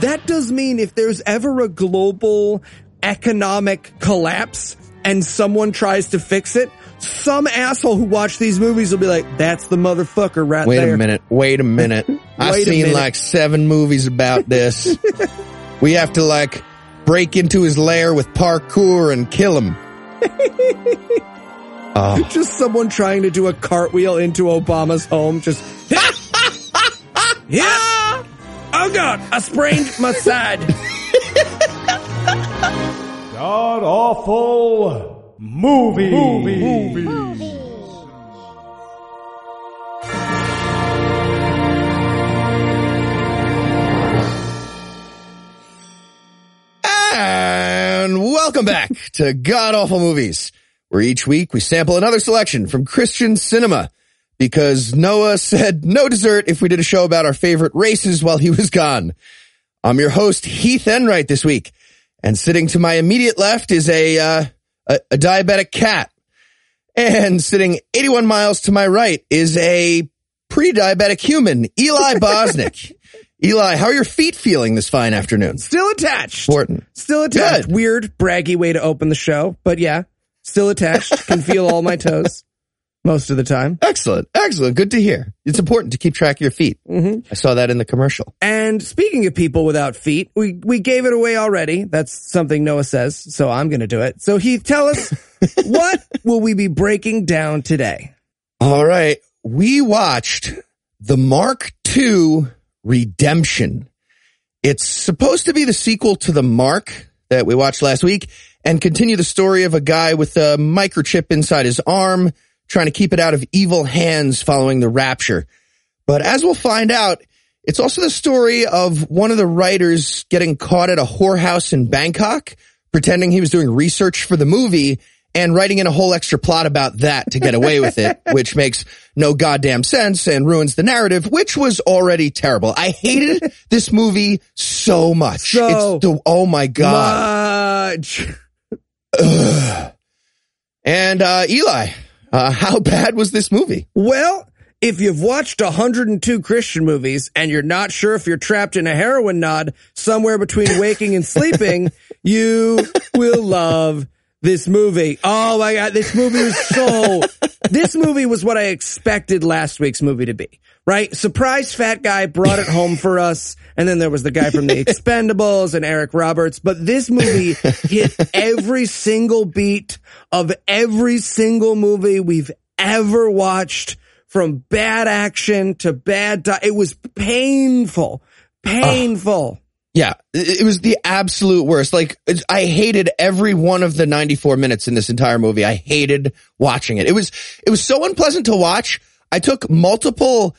that does mean if there's ever a global economic collapse and someone tries to fix it, some asshole who watched these movies will be like, that's the motherfucker right Wait there. Wait a minute. Wait a minute. I've seen minute. like seven movies about this. we have to like break into his lair with parkour and kill him. oh, Just someone trying to do a cartwheel into Obama's home. Just, yeah. Oh God, I sprained my side. God awful movie. and welcome back to God Awful Movies, where each week we sample another selection from Christian cinema. Because Noah said no dessert if we did a show about our favorite races while he was gone. I'm your host, Heath Enright this week. And sitting to my immediate left is a, uh, a, a diabetic cat. And sitting 81 miles to my right is a pre-diabetic human, Eli Bosnick. Eli, how are your feet feeling this fine afternoon? Still attached. Important. Still attached. Good. Weird, braggy way to open the show, but yeah, still attached. Can feel all my toes most of the time. Excellent. Excellent. Good to hear. It's important to keep track of your feet. hmm I saw that in the commercial. And speaking of people without feet, we, we gave it away already. That's something Noah says, so I'm going to do it. So Heath, tell us, what will we be breaking down today? All right. We watched the Mark II Redemption. It's supposed to be the sequel to the Mark that we watched last week and continue the story of a guy with a microchip inside his arm trying to keep it out of evil hands following the rapture. But as we'll find out, it's also the story of one of the writers getting caught at a whorehouse in Bangkok, pretending he was doing research for the movie and writing in a whole extra plot about that to get away with it, which makes no goddamn sense and ruins the narrative, which was already terrible. I hated this movie so much. So it's the, oh my God. Much. And, uh, Eli, uh, how bad was this movie? Well, if you've watched 102 Christian movies and you're not sure if you're trapped in a heroin nod somewhere between waking and sleeping, you will love this movie. Oh my God. This movie was so, this movie was what I expected last week's movie to be, right? Surprise fat guy brought it home for us. And then there was the guy from the Expendables and Eric Roberts. But this movie hit every single beat of every single movie we've ever watched from bad action to bad. Di- it was painful, painful. Yeah, it it was the absolute worst. Like I hated every one of the 94 minutes in this entire movie. I hated watching it. It was it was so unpleasant to watch. I took multiple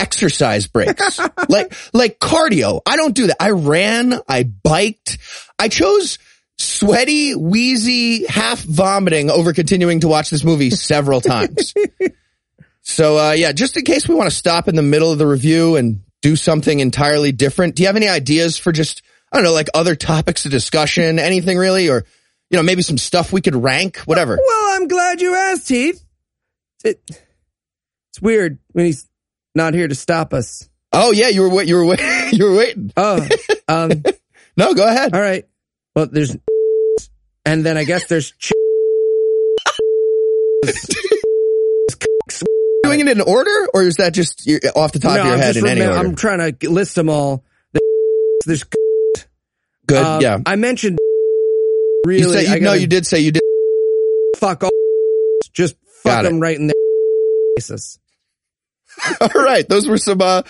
exercise breaks. like like cardio. I don't do that. I ran, I biked. I chose sweaty, wheezy, half vomiting over continuing to watch this movie several times. So uh, yeah, just in case we want to stop in the middle of the review and do something entirely different, do you have any ideas for just I don't know, like other topics of discussion, anything really, or you know, maybe some stuff we could rank, whatever. Well, I'm glad you asked, Heath. It, it's weird when he's not here to stop us. Oh yeah, you were wait, you were wait, you were waiting. Oh, um, No, go ahead. all right. Well, there's, and then I guess there's. Doing it in order, or is that just off the top No, of your I'm head in any order? I'm trying to list them all. There's Good, um, yeah. I mentioned You really. said you, I no, gotta you did say you did. fuck all. Just fuck them right in their faces. All right, those were some uh,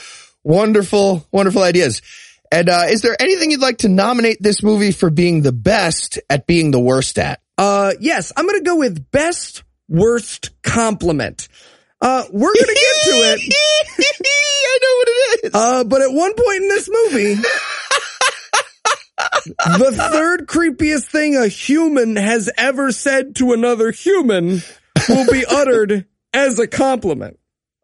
wonderful, wonderful ideas. And uh, is there anything you'd like to nominate this movie for being the best at being the worst at? Uh, yes, I'm gonna go with best worst compliment. Uh, we're gonna get to it. I know what it is. Uh, but at one point in this movie, the third creepiest thing a human has ever said to another human will be uttered as a compliment.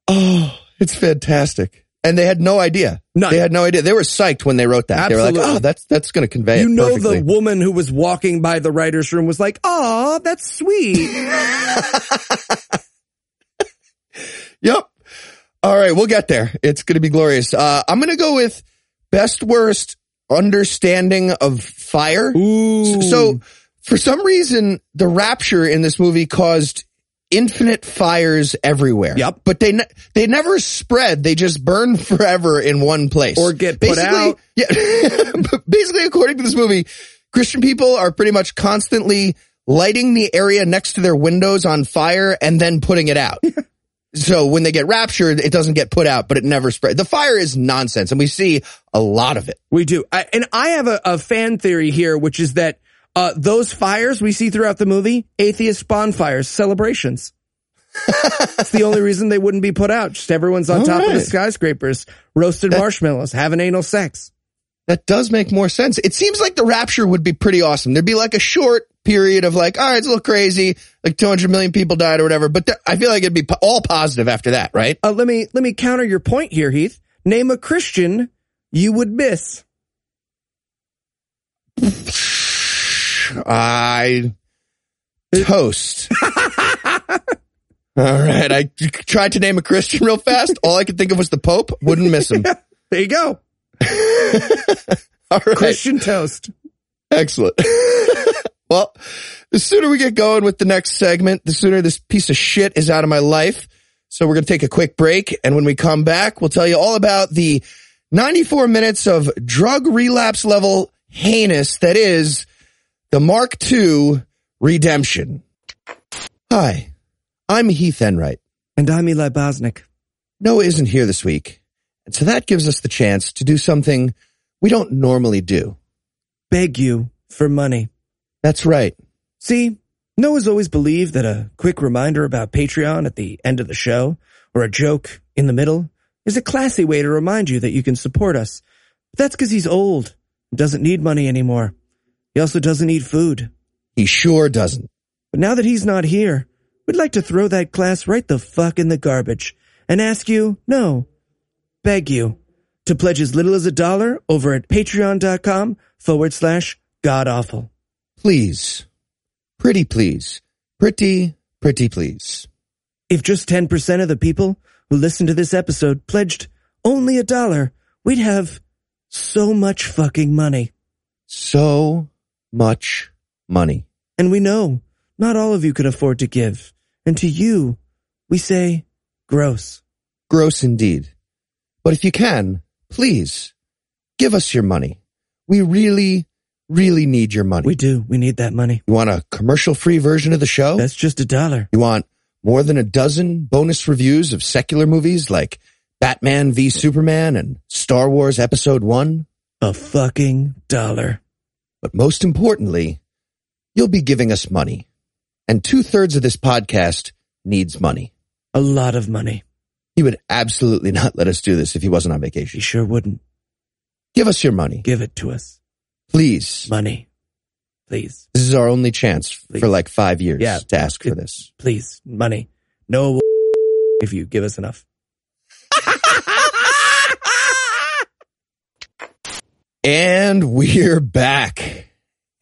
Oh, it's fantastic. And they had no idea. None. They had no idea. They were psyched when they wrote that. They were like, "Oh, that's that's going to convey You know, perfectly." the woman who was walking by the writer's room was like, "Aw, that's sweet." Yep. All right, we'll get there. It's going to be glorious. Uh, I'm going to go with best worst understanding of fire. Ooh. So for some reason, the rapture in this movie caused infinite fires everywhere. Yep. But they, ne- they never spread. They just burn forever in one place. Or get put out. Yeah. Basically, according to this movie, Christian people are pretty much constantly lighting the area next to their windows on fire and then putting it out. So when they get raptured, it doesn't get put out, but it never spread. The fire is nonsense and we see a lot of it. We do. I, and I have a, a fan theory here, which is that uh, those fires we see throughout the movie, atheist bonfires, celebrations. That's the only reason they wouldn't be put out. Just everyone's on All top of the skyscrapers, roasted marshmallows, having anal sex. That does make more sense. It seems like the rapture would be pretty awesome. There'd be like a short period of like, all right, it's a little crazy, like 200 million people died or whatever, but th- I feel like it'd be po- all positive after that, right? Uh, let me let me counter your point here, Heath. Name a Christian you would miss. I toast. All right. I tried to name a Christian real fast. All I could think of was the Pope. Wouldn't miss him. There you go, All right. Christian toast. Excellent. well, the sooner we get going with the next segment, the sooner this piece of shit is out of my life. So we're going to take a quick break. And when we come back, we'll tell you all about the 94 minutes of drug relapse level heinous that is the Mark II redemption. Hi, I'm Heath Enright. And I'm Eli Bosnick. Noah isn't here this week. And so that gives us the chance to do something we don't normally do. Beg you for money. That's right. See, Noah's always believed that a quick reminder about Patreon at the end of the show or a joke in the middle is a classy way to remind you that you can support us. But that's because he's old and doesn't need money anymore. He also doesn't eat food. He sure doesn't. But now that he's not here, we'd like to throw that class right the fuck in the garbage and ask you, no, beg you, to pledge as little as a dollar over at patreon.com forward slash godawful. Please. Pretty please. Pretty, pretty please. If just 10% of the people who listen to this episode pledged only a dollar, we'd have so much fucking money. So much money. And we know not all of you can afford to give. And to you, we say gross. Gross indeed. But if you can, please give us your money. We really, really need your money. We do. We need that money. you want a commercial free version of the show? That's just a dollar. You want more than a dozen bonus reviews of secular movies like Batman v Superman and Star Wars Episode 1? A fucking dollar. But most importantly, you'll be giving us money. And two thirds of this podcast needs money. A lot of money. He would absolutely not let us do this if he wasn't on vacation. He sure wouldn't. Give us your money, Give it to us. please. Money. Please. This is our only chance Please. for like five years Yeah. to ask for this. Please. Money. No if you give us enough. And we're back.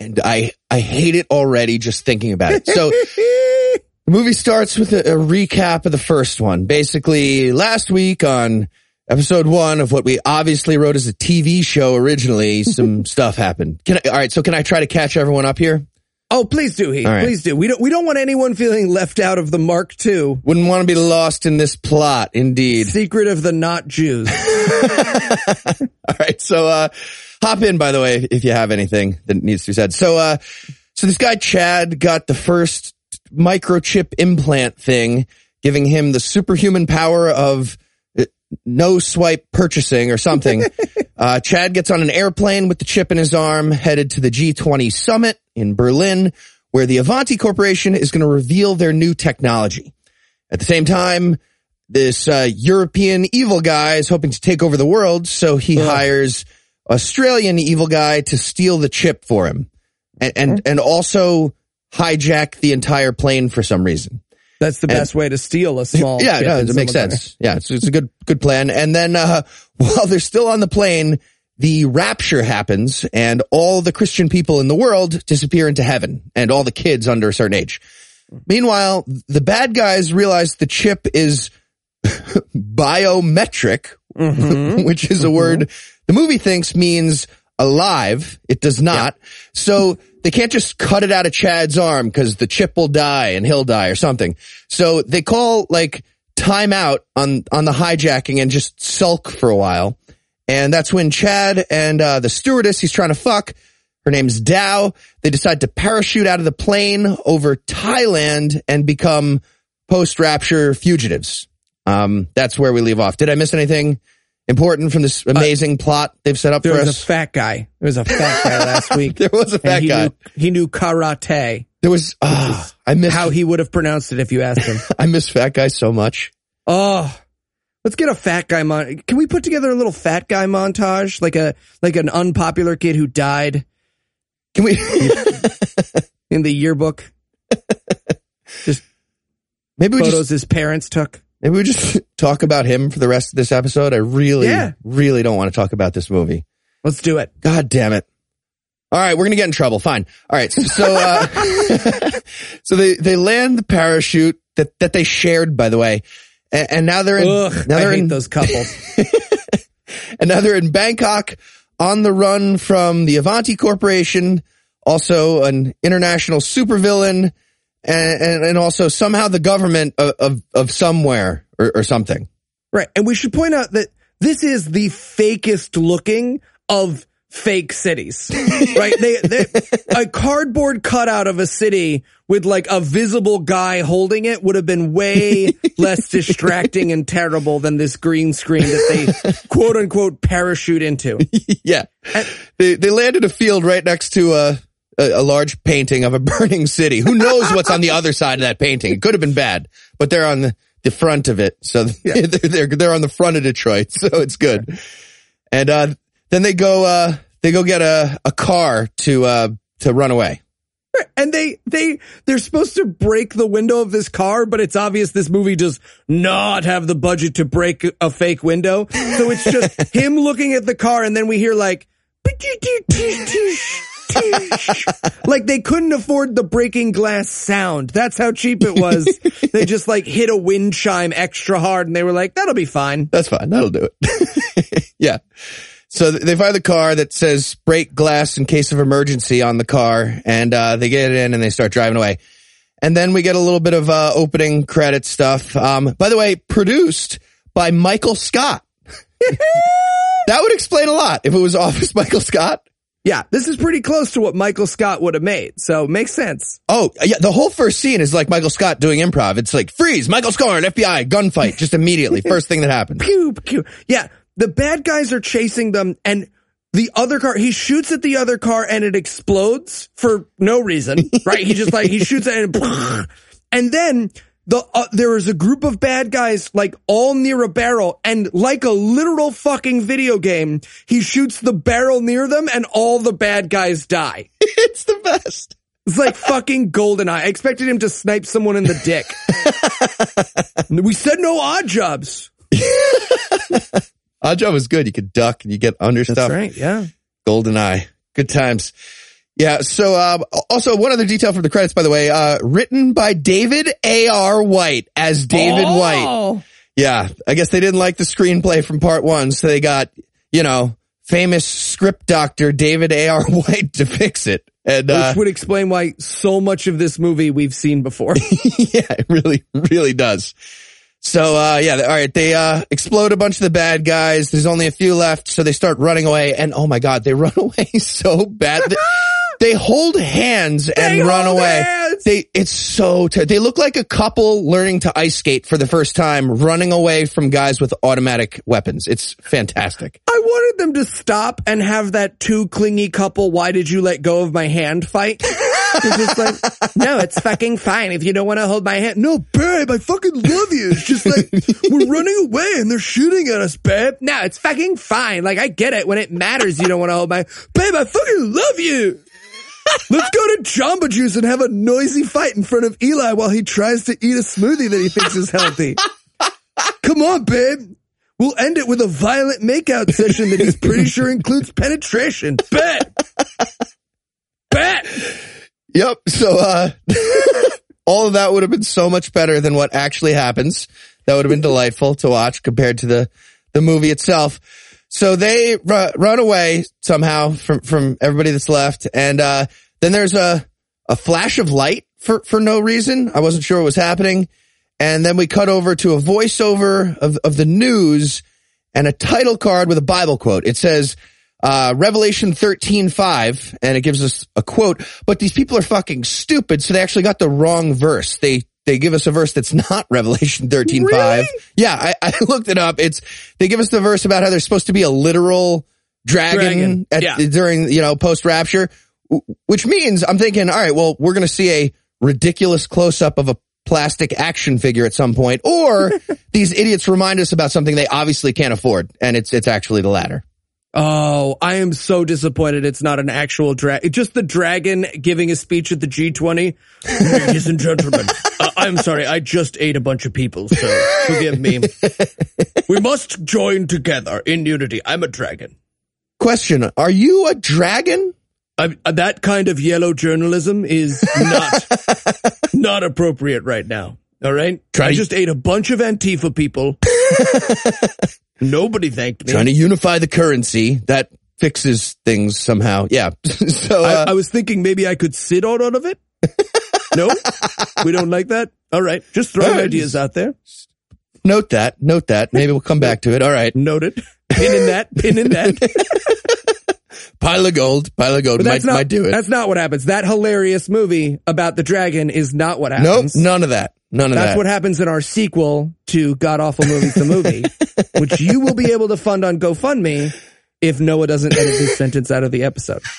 And I, I hate it already just thinking about it. So the movie starts with a, a recap of the first one. Basically, last week on episode one of what we obviously wrote as a TV show originally, some stuff happened. Can I, all right. So can I try to catch everyone up here? Oh, please do, Heath. All right. Please do. We don't, we don't want anyone feeling left out of the Mark II. Wouldn't want to be lost in this plot. Indeed. Secret of the not Jews. All right. So, uh, hop in, by the way, if you have anything that needs to be said. So, uh, so this guy, Chad, got the first microchip implant thing, giving him the superhuman power of uh, no swipe purchasing or something. uh, Chad gets on an airplane with the chip in his arm, headed to the G20 summit in Berlin, where the Avanti Corporation is going to reveal their new technology. At the same time, this uh, European evil guy is hoping to take over the world, so he hires Australian evil guy to steal the chip for him, and and, and also hijack the entire plane for some reason. That's the best way to steal a small. yeah, no, it makes sense. Yeah, it's, it's a good good plan. And then uh, while they're still on the plane, the rapture happens, and all the Christian people in the world disappear into heaven, and all the kids under a certain age. Meanwhile, the bad guys realize the chip is biometric, Mm-hmm. which is a word the movie thinks means alive. It does not. So they can't just cut it out of Chad's arm because the chip will die and he'll die or something. So they call like timeout on, on the hijacking and just sulk for a while. And that's when Chad and uh, the stewardess he's trying to fuck, her name's Dow, they decide to parachute out of the plane over Thailand and become post rapture fugitives. Um, that's where we leave off. Did I miss anything important from this amazing plot they've set up There for was us? a fat guy. There was a fat guy last week. there was a fat he guy. Knew, he knew karate. There was, ah, I miss, How he would have pronounced it if you asked him. I miss fat guy so much. Oh, let's get a fat guy mon. Can we put together a little fat guy montage, like a like an unpopular kid who died Can we, in the yearbook? Just maybe we Photos just, his parents took. Maybe we just talk about him for the rest of this episode. I really, Yeah. really don't want to talk about this movie. Let's do it. God damn it. All right, we're gonna get in trouble. Fine. All right, so so, uh, so they they land the parachute that that they shared, by the way, and, and now they're in Ugh, now I they're hate in those couples. and now they're in Bangkok on the run from the Avanti Corporation, also an international supervillain, and, and and also somehow the government of of, of somewhere or, or something. Right. And we should point out that this is the fakest looking of fake cities, right? They, they, a cardboard cutout of a city with like a visible guy holding it would have been way less distracting and terrible than this green screen that they quote unquote parachute into. yeah. They, they landed a field right next to a, a, a large painting of a burning city. Who knows what's on the other side of that painting? It could have been bad, but they're on the, the front of it. So they're, they're, they're on the front of Detroit. So it's good. And, uh, then they go, uh, they go get a, a car to, uh, to run away. And they, they, they're supposed to break the window of this car, but it's obvious this movie does not have the budget to break a fake window. So it's just him looking at the car and then we hear like, like they couldn't afford the breaking glass sound. That's how cheap it was. they just like hit a wind chime extra hard and they were like, that'll be fine. That's fine. That'll do it. yeah. So they find the car that says break glass in case of emergency on the car and, uh, they get it in and they start driving away. And then we get a little bit of, uh, opening credit stuff. Um, by the way, produced by Michael Scott. that would explain a lot if it was Office Michael Scott. Yeah, this is pretty close to what Michael Scott would have made. So makes sense. Oh, yeah. The whole first scene is like Michael Scott doing improv. It's like freeze, Michael Scott, FBI, gunfight, just immediately. First thing that happens. pew, pew. Yeah, the bad guys are chasing them and the other car, he shoots at the other car and it explodes for no reason, right? He just like, he shoots at it and, and then the, uh, there is a group of bad guys like all near a barrel and like a literal fucking video game, he shoots the barrel near them and all the bad guys die. it's the best. It's like fucking golden eye. I expected him to snipe someone in the dick. we said no odd jobs. Odd job was good. You could duck and you get under That's stuff. right. Yeah. Golden Eye. Good times. Yeah. So, um, also one other detail from the credits, by the way, uh, written by David A.R. White as David White. Oh. Yeah. I guess they didn't like the screenplay from part one. So they got, you know, famous script doctor David A.R. White to fix it. And, uh, Which would explain why so much of this movie we've seen before. yeah, it really, really does. So, uh, yeah, all right. They, uh, explode a bunch of the bad guys. There's only a few left. So they start running away. And oh my God, they run away so bad. They, hold hands and They run away. hands! They, it's so, ter- they look like a couple learning to ice skate for the first time, running away from guys with automatic weapons. It's fantastic. I wanted them to stop and have that two clingy couple, why did you let go of my hand fight? It's just like, no, it's fucking fine if you don't want to hold my hand. No, babe, I fucking love you. It's just like, we're running away and they're shooting at us, babe. No, it's fucking fine. Like, I get it. When it matters, you don't want to hold my, babe, I fucking love you. Let's go to Jamba Juice and have a noisy fight in front of Eli while he tries to eat a smoothie that he thinks is healthy. Come on, babe. We'll end it with a violent makeout session that he's pretty sure includes penetration. Bet. Bet. Yep. So, uh, all of that would have been so much better than what actually happens. That would have been delightful to watch compared to the, the movie itself. So they ru- run away somehow from, from everybody that's left. And, uh, then there's a, a flash of light for, for no reason. I wasn't sure what was happening. And then we cut over to a voiceover of, of the news and a title card with a Bible quote. It says, uh, Revelation 13, 5, and it gives us a quote, but these people are fucking stupid. So they actually got the wrong verse. They, they give us a verse that's not Revelation 13, 5. Yeah, I, I looked it up. It's, they give us the verse about how there's supposed to be a literal dragon, Dragon, at, yeah. during, you know, post rapture, which means I'm thinking, all right, well, we're going to see a ridiculous close up of a plastic action figure at some point, or these idiots remind us about something they obviously can't afford. And it's, it's actually the latter. Oh, I am so disappointed it's not an actual dragon. Just the dragon giving a speech at the G20. Ladies and gentlemen, uh, I'm sorry, I just ate a bunch of people, so forgive me. we must join together in unity. I'm a dragon. Question. Are you a dragon? I, uh, that kind of yellow journalism is not, not appropriate right now. All right. Try I just ate a bunch of Antifa people. Nobody thanked me. Trying to unify the currency. That fixes things somehow. Yeah. so, uh, I, I was thinking maybe I could sit on out of it. no, we don't like that. All right, just throwing All right. ideas out there. note that. Note that. Maybe we'll come back to it. All right. Noted. Pin in that. Pin in that. Pile of gold. Pile of gold. But Might, not. might do it. That's not what happens. That hilarious movie about the dragon is not what happens. Nope. None of that. None of That's that. what happens in our sequel to God Awful Movies, the movie, which you will be able to fund on GoFundMe if Noah doesn't edit this sentence out of the episode.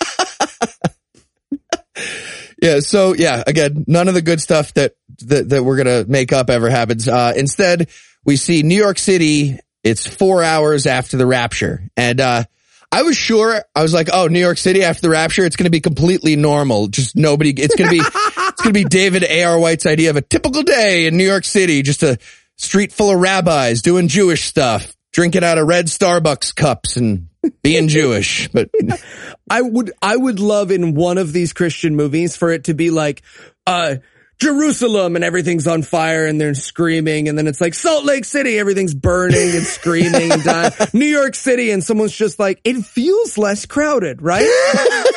Yeah. So yeah, again, none of the good stuff that, that, that we're going to make up ever happens. Uh, instead we see New York City. It's four hours after the rapture. And, uh, I was sure, I was like, oh, New York City after the rapture, it's going to be completely normal. Just nobody, it's going to be, going to be David A.R. White's idea of a typical day in New York City, just a street full of rabbis doing Jewish stuff, drinking out of red Starbucks cups and being Jewish. But I would I would love in one of these Christian movies for it to be like uh Jerusalem and everything's on fire and they're screaming and then it's like Salt Lake City everything's burning and screaming and dying. New York City and someone's just like it feels less crowded, right?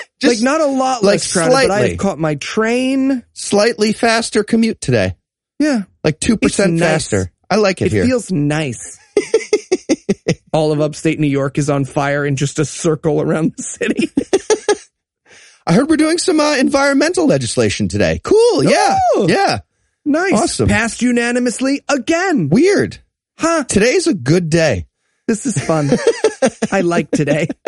like not a lot like less crowded, but I have caught my train. slightly faster commute today, Yeah. like 2% It's nice. faster. I like it, It here. feels nice. All of upstate New York is on fire in just a circle around the city. I heard we're doing some uh, environmental legislation today. Cool. Yeah. Oh. Yeah. Nice. Awesome. Passed unanimously again. Weird. Huh. Today's a good day. This is fun. I like today.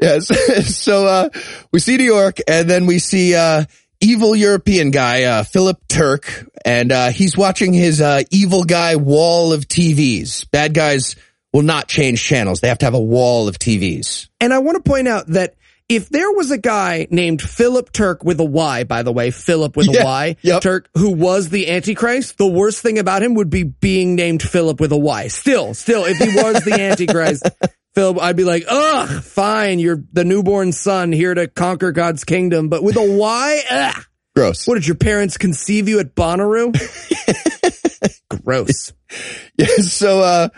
Yes. so, uh, we see New York and then we see, uh, evil European guy, uh, Philip Turk, and, uh, he's watching his, uh, evil guy wall of TVs. Bad guys will not change channels. They have to have a wall of TVs. And I want to point out that if there was a guy named Philip Turk with a Y, by the way, Philip with Yeah, a Y, yep. Turk, who was the Antichrist, the worst thing about him would be being named Philip with a Y. Still, still, if he was the Antichrist, Philip, I'd be like, ugh, fine, you're the newborn son here to conquer God's kingdom, but with a Y, ugh. Gross. What did your parents conceive you at Bonnaroo? Gross. Yes. So, uh,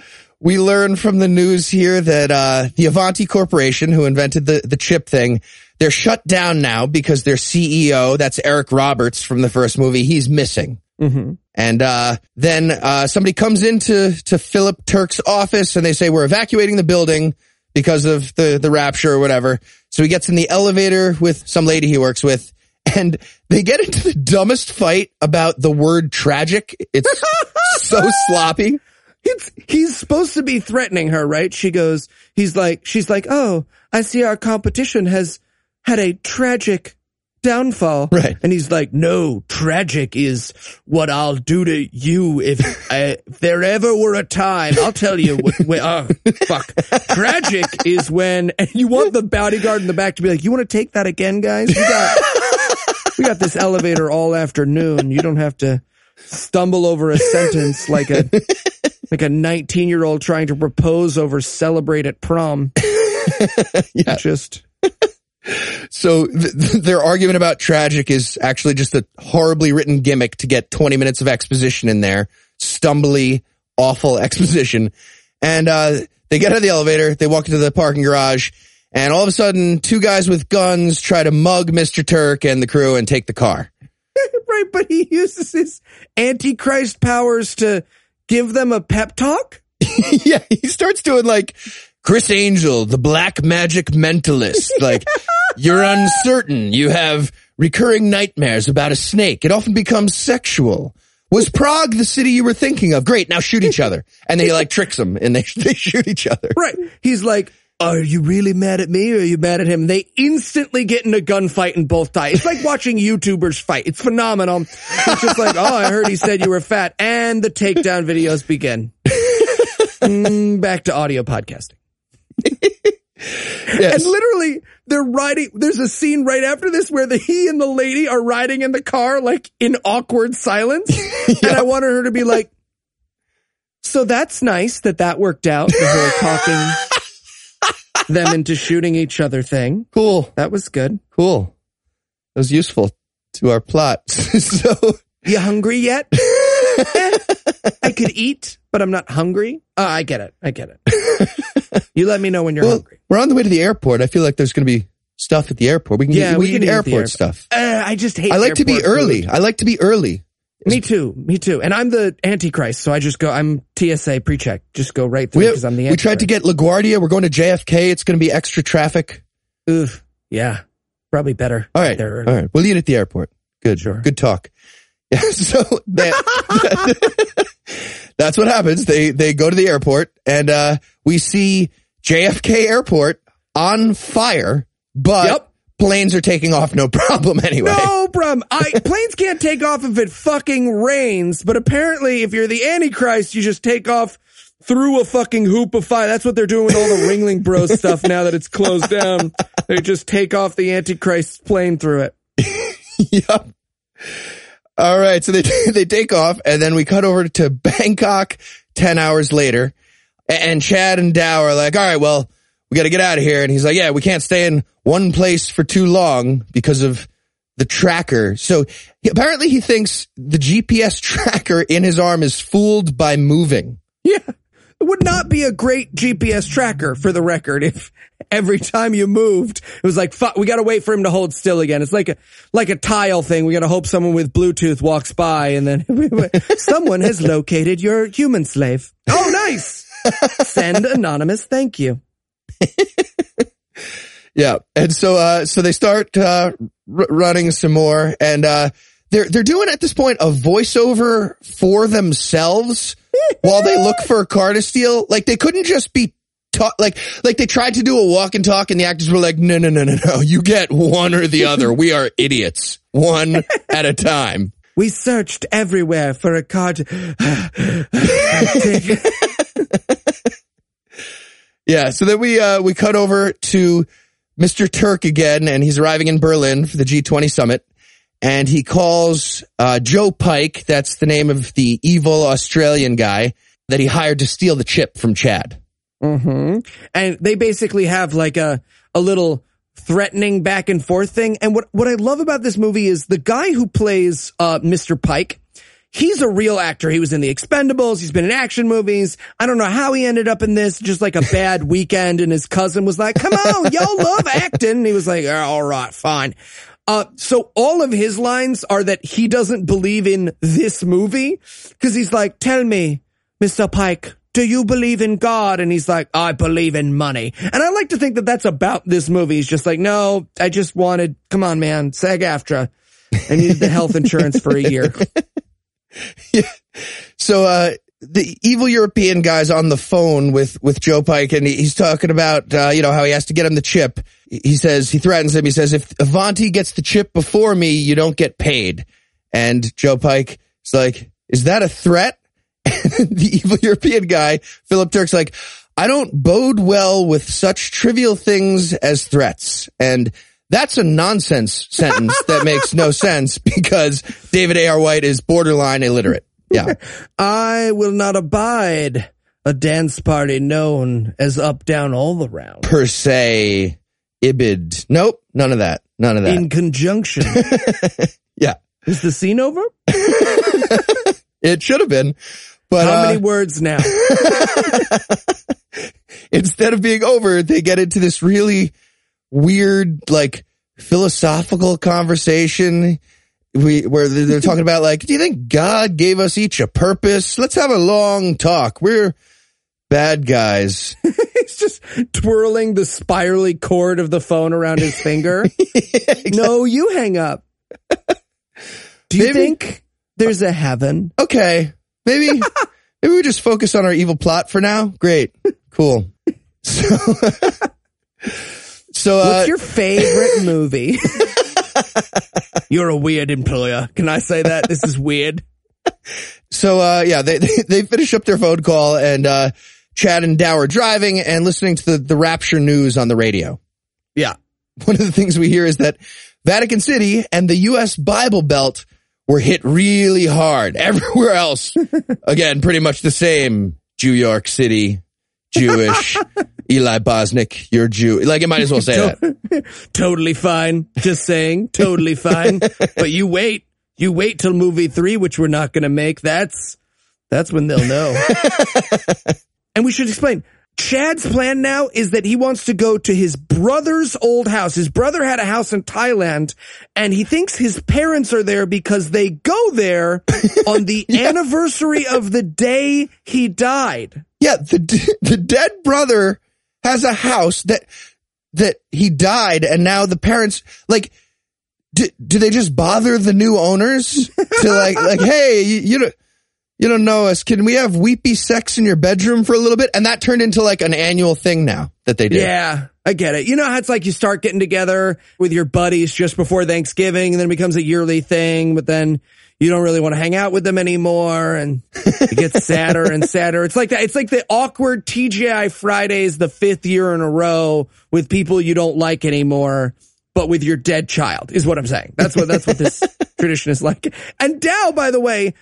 we learn from the news here that, uh, the Avanti Corporation, who invented the, the chip thing, they're shut down now because their CEO, that's Eric Roberts from the first movie, he's missing. hmm And, uh, then, uh, somebody comes into, to Philip Turk's office and they say, we're evacuating the building because of the, the rapture or whatever. So he gets in the elevator with some lady he works with and they get into the dumbest fight about the word tragic. It's so sloppy. It's, he's supposed to be threatening her, right? She goes, he's like, she's like, oh, I see our competition has had a tragic downfall. Right. And he's like, no, tragic is what I'll do to you if, I, if there ever were a time. I'll tell you what, when, oh, fuck. Tragic is when, and you want the bodyguard in the back to be like, you want to take that again, guys? We got, we got this elevator all afternoon. You don't have to stumble over a sentence like a, like a 19 year old trying to propose over celebrate at prom. Yeah. Just, So th- th- their argument about tragic is actually just a horribly written gimmick to get 20 minutes of exposition in there. Stumbly, awful exposition. And, uh, they get out of the elevator, they walk into the parking garage, and all of a sudden, two guys with guns try to mug Mr. Turk and the crew and take the car. right, but he uses his antichrist powers to give them a pep talk. yeah, he starts doing like Criss Angel, the black magic mentalist. Like, you're uncertain. You have recurring nightmares about a snake. It often becomes sexual. Was Prague the city you were thinking of? Great, now shoot each other. And then he like tricks them and they, they shoot each other. Right. He's like, are you really mad at me or are you mad at him? They instantly get in a gunfight and both die. It's like watching YouTubers fight. It's phenomenal. It's just like, oh, I heard he said you were fat and the takedown videos begin. Mm, back to audio podcasting. Yes. And literally, they're riding. There's a scene right after this where the he and the lady are riding in the car, like in awkward silence. And I wanted her to be like, "So that's nice that that worked out." The whole talking them into shooting each other thing. Cool. That was good. Cool. That was useful to our plot. so, You hungry yet? I could eat, but I'm not hungry. Uh, I get it. I get it. You let me know when you're well, hungry. we're on the way to the airport. I feel like there's going to be stuff at the airport. We can Yeah, get, we we can need eat at the airport airport. stuff. Uh, I just hate. I like to be early. food. I like to be early. Me too. Me too. And I'm the Antichrist, so I just go. I'm TSA pre-check. Just go right through because I'm the. Antichrist. we tried to get LaGuardia. We're going to JFK. It's going to be extra traffic. Oof. Yeah. Probably better. All right. There. All right. We'll eat at the airport. Good. Sure. Good talk. Yeah. So that, that's what happens. They, they go to the airport and, uh, we see JFK airport on fire, but Yep. Planes are taking off no problem anyway. No problem. I planes can't take off if it fucking rains, but apparently if you're the Antichrist, you just take off through a fucking hoop of fire. That's what they're doing with all the Ringling Bros stuff now that it's closed down. They just take off the Antichrist plane through it. yep. All right. So they, they take off and then we cut over to Bangkok 10 hours later and Chad and Dow are like, all right, well, we got to get out of here. And he's like, yeah, we can't stay in one place for too long because of the tracker. So he, apparently he thinks the GPS tracker in his arm is fooled by moving. Yeah. It would not be a great GPS tracker for the record if every time you moved, it was like, fuck, we gotta wait for him to hold still again. It's like a, like a tile thing. We gotta hope someone with Bluetooth walks by and then someone has located your human slave. Oh, nice. Send anonymous thank you. Yeah. And so, uh, so they start, uh, r- running some more and, uh, they're, they're doing at this point a voiceover for themselves while they look for a car to steal. Like they couldn't just be talk, like, like they tried to do a walk and talk and the actors were like, no, no, no, no, no. You get one or the other. We are idiots. One at a time. We searched everywhere for a car to, Yeah. So then we, uh, we cut over to Mr. Turk again and he's arriving in Berlin for the G20 summit. And he calls, uh, Joe Pike. That's the name of the evil Australian guy that he hired to steal the chip from Chad. hmm And they basically have like a, a little threatening back and forth thing. And what, what I love about this movie is the guy who plays, uh, Mr. Pike. He's a real actor. He was in the Expendables. He's been in action movies. I don't know how he ended up in this, just like a bad weekend. And his cousin was like, come on, y'all love acting. And he was like, all right, fine. Uh, so all of his lines are that he doesn't believe in this movie because he's like, tell me, Mr. Pike, do you believe in God? And he's like, I believe in money. And I like to think that that's about this movie. He's just like, no, I just wanted, come on, man, SAG AFTRA. I needed the health insurance for a year. So, uh, the evil European guy's on the phone with, with Joe Pike and he's talking about, uh, you know, how he has to get him the chip. He says, he threatens him. He says, if Avanti gets the chip before me, you don't get paid. And Joe Pike is like, is that a threat? And the evil European guy, Philip Turk's like, I don't bode well with such trivial things as threats. And that's a nonsense sentence that makes no sense because David A.R. White is borderline illiterate. Yeah. I will not abide a dance party known as up, down, all around. per se ibid. Nope, none of that. None of that. In conjunction. yeah. Is the scene over? It should have been. But How uh, many words now? instead of being over, they get into this really weird, like philosophical conversation. We, where they're talking about like, do you think God gave us each a purpose? Let's have a long talk. We're bad guys. He's just twirling the spirally cord of the phone around his finger. No, you hang up. Do you Maybe- think there's a heaven? Okay. Maybe, maybe we just focus on our evil plot for now. Great. Cool. So, so, uh, What's your favorite movie? You're a weird employer. Can I say that? This is weird. So uh yeah, they they, finish up their phone call and uh Chad and Dow are driving and listening to the, the rapture news on the radio. Yeah. One of the things we hear is that Vatican City and the US Bible Belt were hit really hard. Everywhere else, again, pretty much the same. New York City, Jewish, Eli Bosnick, you're Jew. Like it might as well say that. Totally fine. Just saying. Totally fine. but you wait. You wait till movie three, which we're not going to make. That's, that's when they'll know. and we should explain. Chad's plan now is that he wants to go to his brother's old house. His brother had a house in Thailand and he thinks his parents are there because they go there on the anniversary of the day he died. Yeah, the d- the dead brother has a house that that he died, and now the parents like. Do, do they just bother the new owners to like like hey you, you don't you don't know us can we have weepy sex in your bedroom for a little bit and that turned into like an annual thing now that they do Yeah, I get it. You know how it's like you start getting together with your buddies just before Thanksgiving and then it becomes a yearly thing, but then you don't really want to hang out with them anymore and it gets sadder and sadder. It's like that. It's like the awkward TGI Fridays, the fifth year in a row with people you don't like anymore, but with your dead child is what I'm saying. That's what, that's what this tradition is like. And Dow, by the way,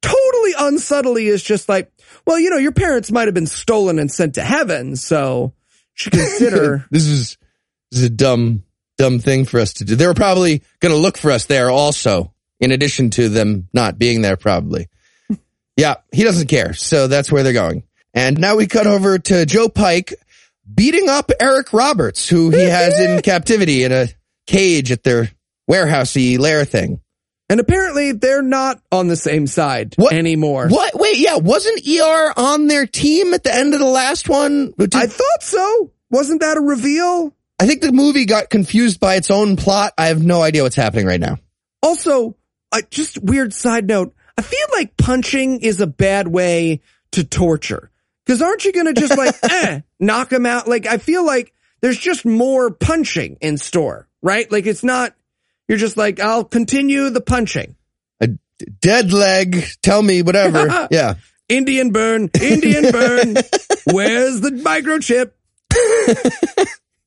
totally unsubtly is just like, well, you know, your parents might have been stolen and sent to heaven. So you should consider this is this is a dumb dumb thing for us to do they were probably going to look for us there also in addition to them not being there probably. Yeah he doesn't care. So that's where they're going. And now we cut over to joe pike beating up eric roberts who he has in captivity in a cage at their warehousey lair thing. And apparently they're not on the same side What- anymore. what? Wait yeah wasn't er on their team at the end of the last one? Did- I thought so. Wasn't that a reveal? I think the movie got confused by its own plot. I have no idea what's happening right now. Also, uh, just weird side note. I feel like punching is a bad way to torture. Cause aren't you going to just like, eh, knock him out? Like, I feel like there's just more punching in store, right? Like it's not, you're just like, I'll continue the punching. a dead leg. Tell me whatever. yeah. Indian burn, Indian burn. Where's the microchip?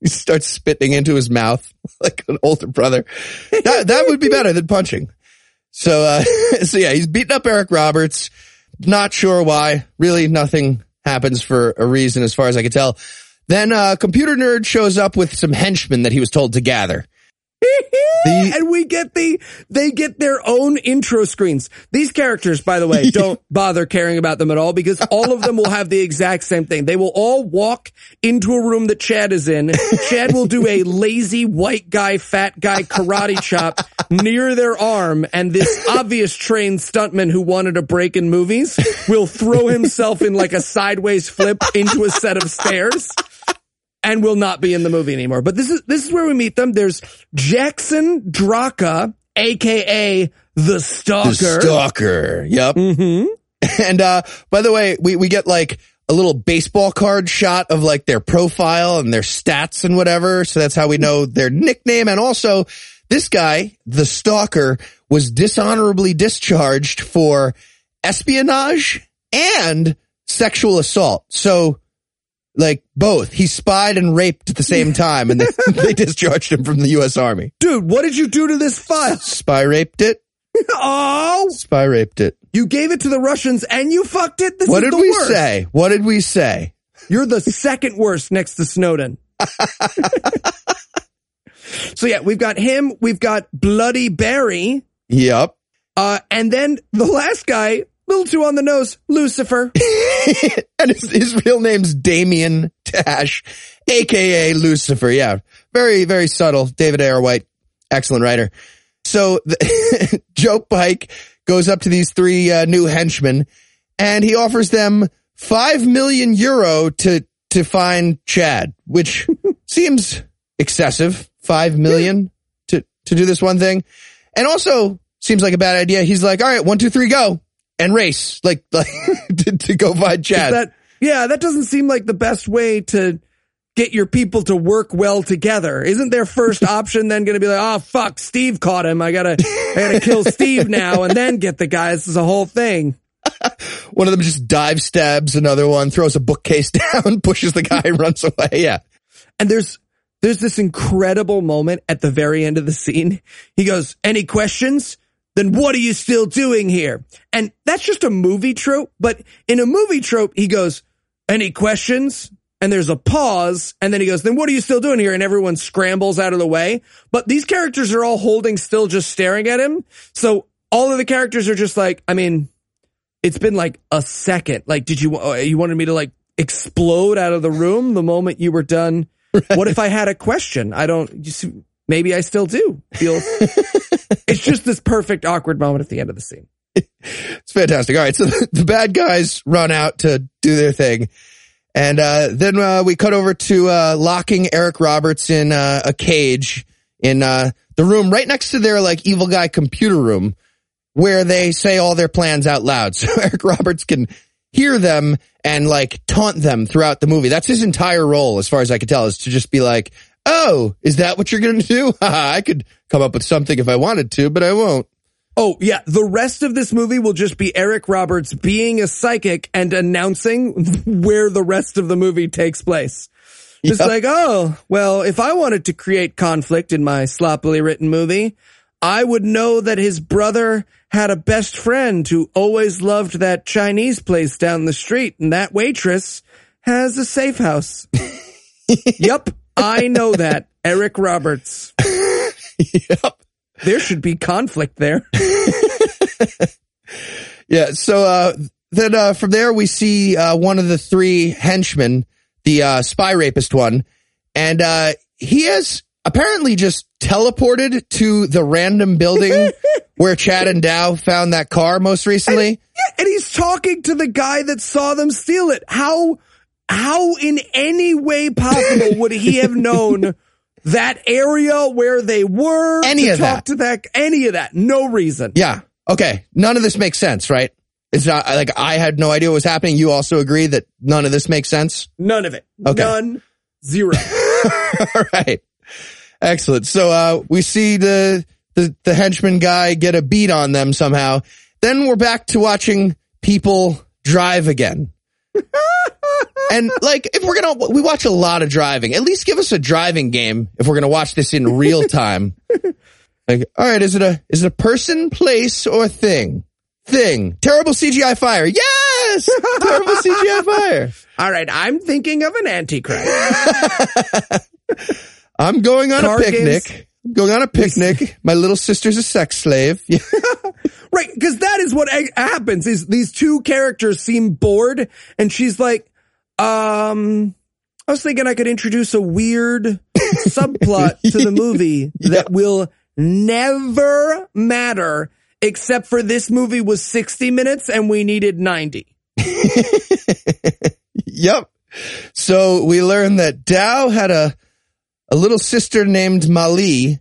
He starts spitting into his mouth like an older brother. That that would be better than punching. So uh so yeah, he's beating up Eric Roberts. Not sure why. Really nothing happens for a reason as far as I can tell. Then uh computer nerd shows up with some henchmen that he was told to gather. The- and we get the they get their own intro screens. These characters, by the way, don't bother caring about them at all because all of them will have the exact same thing. They will all walk into a room that Chad is in. Chad will do a lazy white guy, fat guy karate chop near their arm, and this obvious trained stuntman who wanted a break in movies will throw himself in like a sideways flip into a set of stairs and will not be in the movie anymore. But this is this is where we meet them. There's Jackson Draka, aka the Stalker. The stalker. Yep. hmm And uh by the way, we we get like a little baseball card shot of like their profile and their stats and whatever. So that's how we know their nickname. And also this guy, the stalker, was dishonorably discharged for espionage and sexual assault. So like both. He spied and raped at the same time and they, they discharged him from the US Army. Dude, what did you do to this file? Spy raped it. Oh, Spy raped it. you gave it to the Russians and you fucked it. This What did we worst. say? What did we say? You're the second worst next to Snowden. so yeah, we've got him. We've got Bloody Barry. Yep. Uh, and then the last guy, little too on the nose, Lucifer. and his, his real name's Damien Dash, aka Lucifer. Yeah. Very, very subtle. David A.R. White, excellent writer. So the, Joe Pike goes up to these three uh, new henchmen and he offers them five million euro to, to find Chad, which seems excessive. Five million to, to do this one thing. And also seems like a bad idea. He's like, all right, one, two, three, go and race like, like to, to go find Chad. That, yeah, that doesn't seem like the best way to get your people to work well together. Isn't their first option then going to be like, oh fuck, Steve caught him. I gotta, I gotta kill Steve now and then get the guy. This is a whole thing. one of them just dive stabs another one, throws a bookcase down, pushes the guy, runs away. Yeah. And there's, there's this incredible moment at the very end of the scene. He goes, any questions? Then what are you still doing here? And that's just a movie trope. But in a movie trope, he goes, any questions? And there's a pause. And then he goes, then what are you still doing here? And everyone scrambles out of the way. But these characters are all holding still, just staring at him. So all of the characters are just like, I mean, it's been like a second. Like, did you, uh, you wanted me to like explode out of the room the moment you were done? Right. What if I had a question? I don't, just, maybe I still do feel, it's just this perfect awkward moment at the end of the scene. It's fantastic. All right. So the, bad guys run out to do their thing. And, uh, then, uh, we cut over to, uh, locking Eric Roberts in, uh, a cage in, uh, the room right next to their like evil guy computer room where they say all their plans out loud. So Eric Roberts can hear them and like taunt them throughout the movie. That's his entire role, as far as I can tell, is to just be like, Oh, is that what you're going to do? I could come up with something if I wanted to, but I won't. Oh, yeah. The rest of this movie will just be Eric Roberts being a psychic and announcing where the rest of the movie takes place. It's yep. like, oh, well, if I wanted to create conflict in my sloppily written movie, I would know that his brother had a best friend who always loved that Chinese place down the street, and that waitress has a safe house. yep, I know that. Eric Roberts. yep. There should be conflict there. yeah, so uh, then uh, from there we see uh, one of the three henchmen, the uh, spy rapist one, and uh, he has apparently just teleported to the random building where Chad and Dow found that car most recently. And, yeah, and he's talking to the guy that saw them steal it. How, how in any way possible would he have known that area where they were? Any of talk that. to that, any of that. No reason. Yeah. Okay. None of this makes sense, right? It's not like I had no idea what was happening. You also agree that none of this makes sense? None of it. Okay. None. Zero. All right. Excellent. So, uh, we see the, the, the henchman guy get a beat on them somehow. Then we're back to watching people drive again. and like, if we're gonna, we watch a lot of driving. At least give us a driving game if we're gonna watch this in real time. like, all right, is it a, is it a person, place, or thing? Thing. Terrible CGI fire. Yes! Terrible CGI fire. All right, I'm thinking of an antichrist. I'm going on Car a picnic. Games. I'm going on a picnic. My little sister's a sex slave. right, because that is what happens. Is these two characters seem bored, and she's like, um. I was thinking I could introduce a weird subplot to the movie yeah. that will never matter except for this movie was 60 minutes and we needed 90. yep. So we learned that Dow had a a little sister named Mali.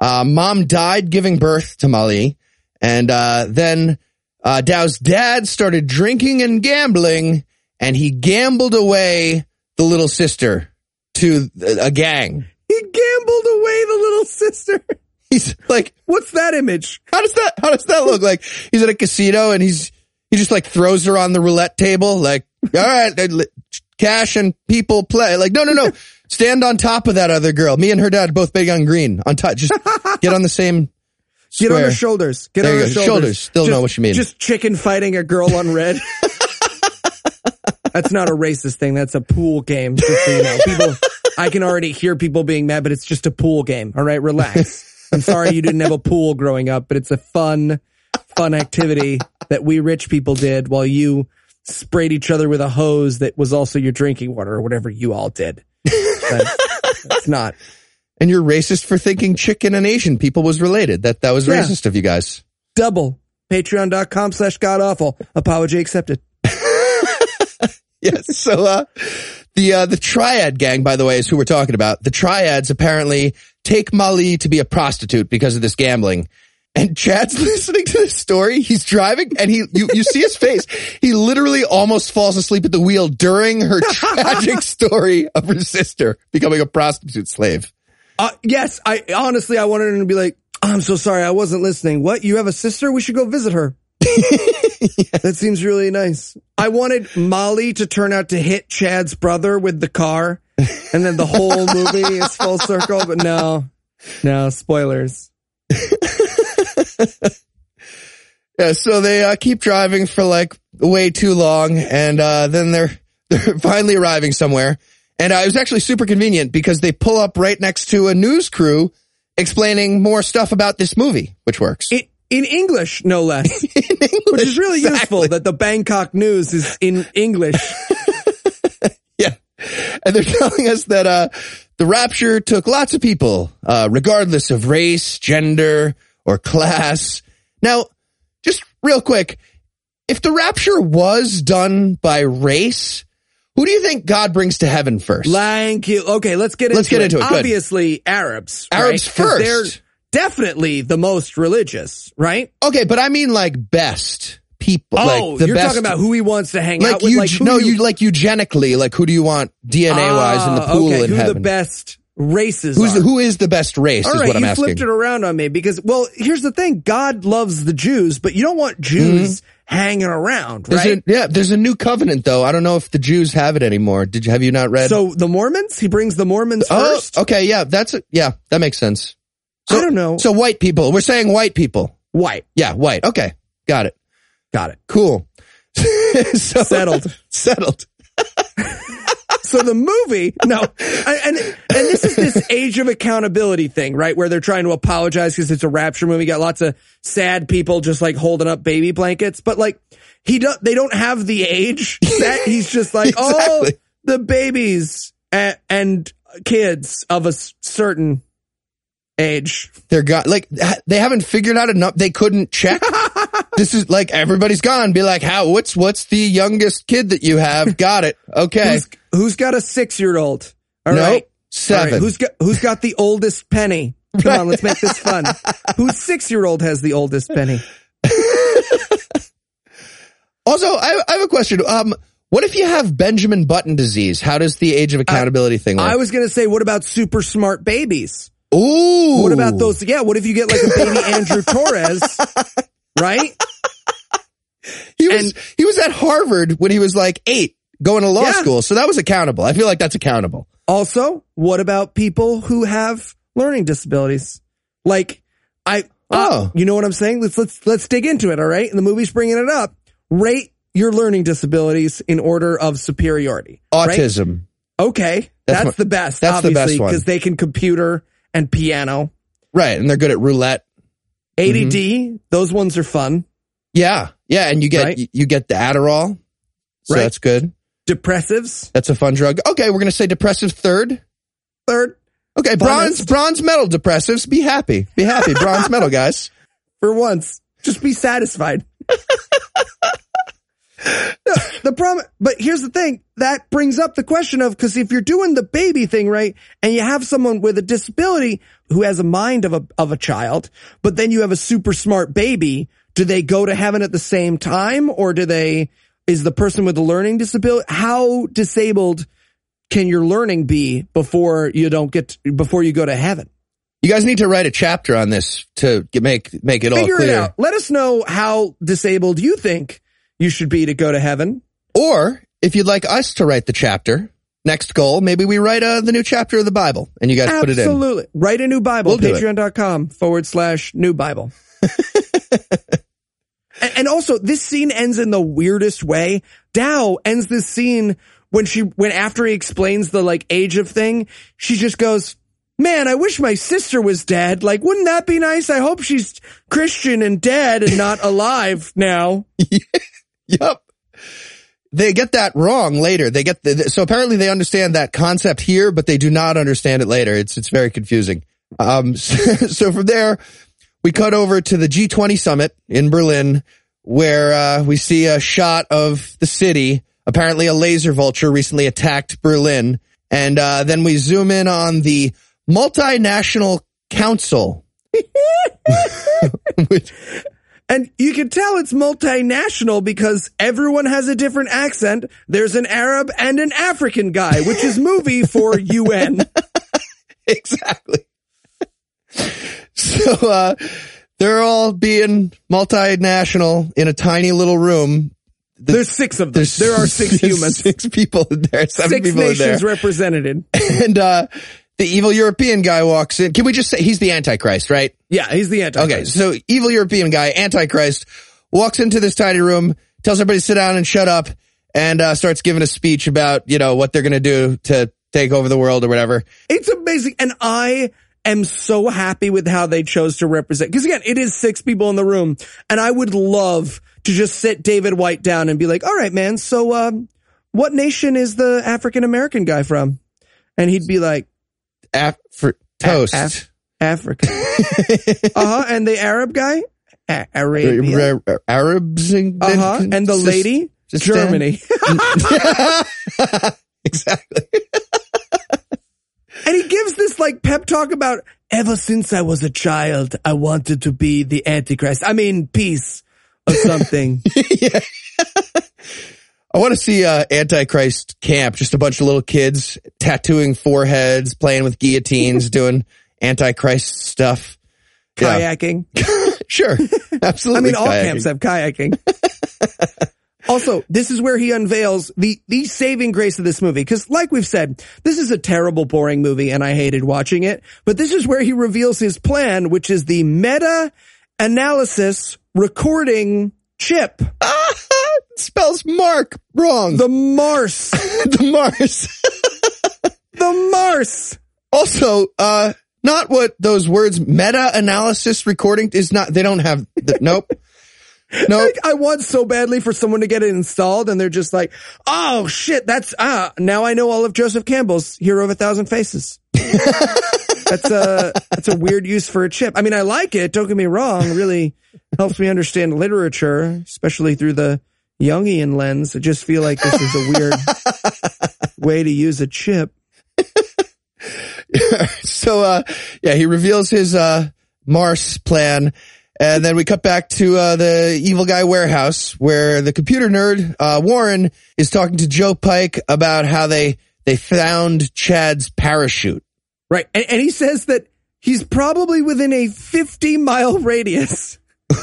Uh, mom died giving birth to Mali. And, uh, then, uh, Dow's dad started drinking and gambling and he gambled away the little sister to a gang. He gambled away the little sister. He's like, what's that image? How does that, how does that look like? He's at a casino and he's, he just like throws her on the roulette table. Like, all right, cash and people play. Like, no, no, no. Stand on top of that other girl. Me and her dad both big on green. On top, just get on the same. Square. Get on her shoulders. Get there on her shoulders. shoulders. Still just, know what you mean. Just chicken fighting a girl on red. That's not a racist thing. That's a pool game. Just so you know. People, I can already hear people being mad, but it's just a pool game. All right, relax. I'm sorry you didn't have a pool growing up, but it's a fun, fun activity that we rich people did while you sprayed each other with a hose that was also your drinking water or whatever you all did. It's not. And you're racist for thinking chicken and Asian people was related. That that was Yeah. racist of you guys. Double. Patreon.com slash god awful. Apology accepted. Yes. So uh the uh the triad gang, by the way, is who we're talking about. The triads apparently take Mali to be a prostitute because of this gambling. And Chad's listening to this story. He's driving and he you, you see his face. He literally almost falls asleep at the wheel during her tragic story of her sister becoming a prostitute slave. Uh, yes, I honestly, I wanted him to be like, I'm so sorry. I wasn't listening. What? You have a sister? We should go visit her. That seems really nice. I wanted Molly to turn out to hit Chad's brother with the car and then the whole movie is full circle, but no, no spoilers. Yeah, so they uh, keep driving for like way too long, and uh, then they're they're finally arriving somewhere. And uh, it was actually super convenient because they pull up right next to a news crew explaining more stuff about this movie, which works. In, in English, no less, which is really useful that the Bangkok news is in English. Yeah. And they're telling us that uh the rapture took lots of people, uh, regardless of race, gender, or class. Now, just real quick, if the rapture was done by race, who do you think God brings to heaven first? Thank you. Okay, let's get into Let's get it. into it. Obviously, Arabs. Arabs right? first. Definitely the most religious, right? okay, but I mean like best people. Oh, like the you're best, talking about who he wants to hang like out with. you, like no, you, you like eugenically, like who do you want DNA wise in the Ah, pool okay, in who heaven? the best races Who's are. the, who is the best race All is right, what I'm you asking. flipped it around on me because, well, here's the thing: God loves the Jews, but you don't want Jews hanging around, There's right? a, yeah, there's a new covenant though. I don't know if the Jews have it anymore. Did you have you not read? so the Mormons, he brings the Mormons oh, first. okay, yeah, that's it. Yeah, that makes sense. I don't know. So white people. We're saying white people. White, Yeah, white. Okay, got it. got it. Cool. so, Settled. Settled. So the movie, no, and and this is this age of accountability thing, right? Where they're trying to apologize because it's a rapture movie. Got lots of sad people just like holding up baby blankets, but like he do, they don't have the age set. He's just like, oh, the babies and, and kids of a certain age. They're gone. like they haven't figured out enough. They couldn't check. this is like everybody's gone. Be like, how? What's what's the youngest kid that you have? Got it. Okay. Who's, who's got a six year old? All Nope. right. Seven. All right, Who's got who's got the oldest penny? Come on, let's make this fun. Whose six year old has the oldest penny? Also, I, I have a question. Um, what if you have Benjamin Button disease? How does the age of accountability thing work? I was gonna say, what about super smart babies? Ooh. What about those? Yeah, what if you get like a baby Andrew Torres, right? He was he was at Harvard when he was like eight, going to law Yeah. school. So that was accountable. I feel like that's accountable. Also, what about people who have learning disabilities? Like, I, uh, Oh. you know what I'm saying? Let's let's let's dig into it. All right, and the movie's bringing it up. Rate your learning disabilities in order of superiority. right? Autism. Okay, That's that's, my- the best. that's the best obviously, one. because they can computer and piano. Right. And they're good at roulette. ADD, Mm-hmm. those ones are fun. Yeah. Yeah. And you get Right. you, get the Adderall. So Right. that's good. Depressives, That's a fun drug. Okay, we're gonna say depressive third. third Okay, bronze Funnest. bronze medal depressives. Be happy. Be happy. bronze medal, guys. for once. Just be satisfied. The problem, but here's the thing that brings up the question of because if you're doing the baby thing right, and you have someone with a disability who has a mind of a of a child, but then you have a super smart baby, do they go to heaven at the same time, or do they? Is the person with the learning disability how disabled can your learning be before you don't get before you go to heaven? You guys need to write a chapter on this to make make it all clear. it out. Let us know how disabled you think you should be to go to heaven. Or if you'd like us to write the chapter, next goal, maybe we write uh, the new chapter of the Bible and you guys put it in. Absolutely. Write a new Bible. We'll. Patreon.com forward slash new Bible. and, and also, this scene ends in the weirdest way. Dow ends this scene when she, when after he explains the like age of thing, she just goes, Man, I wish my sister was dead. Like, wouldn't that be nice? I hope she's Christian and dead and not alive now. Yep. they get that wrong later. They get the, so apparently they understand that concept here, but they do not understand it later. It's it's very confusing. Um, so, so from there, we cut over to the G20 summit in Berlin, where uh, we see a shot of the city. Apparently, a laser vulture recently attacked Berlin, and uh, then we zoom in on the multinational council. Which- And you can tell it's multinational because everyone has a different accent. There's an Arab and an African guy, which is movie for UN. exactly. So uh, they're all being multinational in a tiny little room. There's six of them. there are six humans. six people in there, seven Six people in nations there, represented. and uh, the evil European guy walks in. Can we just say he's the Antichrist, right? Yeah, he's the Antichrist. Okay, so evil European guy, Antichrist, walks into this tiny room, tells everybody to sit down and shut up, and uh, starts giving a speech about you know what they're going to do to take over the world or whatever. It's amazing. And I am so happy with how they chose to represent. Cause again, it is six people in the room and I would love to just sit David White down and be like, all right, man. So, um, what nation is the African American guy from? And he'd be like, Af- toast. Af- Africa. uh huh. And the Arab guy? A- Arabia. Arabs and, Uh huh. And the lady? just- Germany. exactly. And he gives this like pep talk about ever since I was a child, I wanted to be the Antichrist. I mean, peace or something. I want to see uh, Antichrist camp. Just a bunch of little kids tattooing foreheads, playing with guillotines, doing Antichrist stuff. Yeah. Kayaking. Sure, Absolutely. I mean, all kayaking. camps have kayaking. also, this is where he unveils the, the saving grace of this movie. Cause like we've said, this is a terrible, boring movie and I hated watching it. But this is where he reveals his plan, which is the meta analysis recording chip. Spells Mark wrong. The Mars. the Mars. The Mars. Also, uh, not what those words meta-analysis recording is not, they don't have, the, nope. Nope. Like, I want so badly for someone to get it installed and they're just like, oh shit, that's, ah, now I know all of Joseph Campbell's Hero of a Thousand Faces. that's a, that's a weird use for a chip. I mean, I like it. Don't get me wrong. Really helps me understand literature, especially through the Jungian lens. I just feel like this is a weird way to use a chip. so, uh, yeah, he reveals his, uh, Mars plan. And then we cut back to, uh, the evil guy warehouse where the computer nerd, uh, Warren is talking to Joe Pike about how they, they found Chad's parachute. Right. And, and he says that he's probably within a 50 mile radius.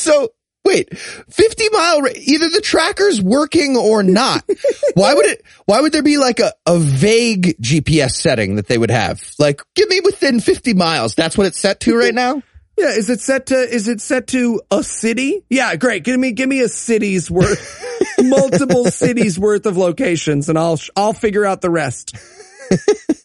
So wait, 50 mile, ra- either the tracker's working or not. why would it, why would there be like a, a vague GPS setting that they would have? Like, give me within 50 miles. That's what it's set to right now? Yeah, is it set to is it set to a city? Yeah, great. Give me give me a city's worth, multiple cities worth of locations, and I'll I'll figure out the rest.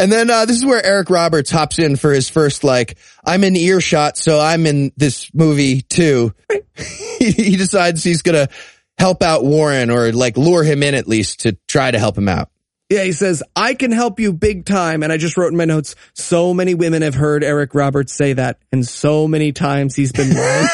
And then, uh, this is where Eric Roberts hops in for his first, like, I'm in earshot, so I'm in this movie too. he, he decides he's gonna help out Warren or like lure him in at least to try to help him out. Yeah, he says I can help you big time, and I just wrote in my notes. So many women have heard Eric Roberts say that, and so many times he's been wrong.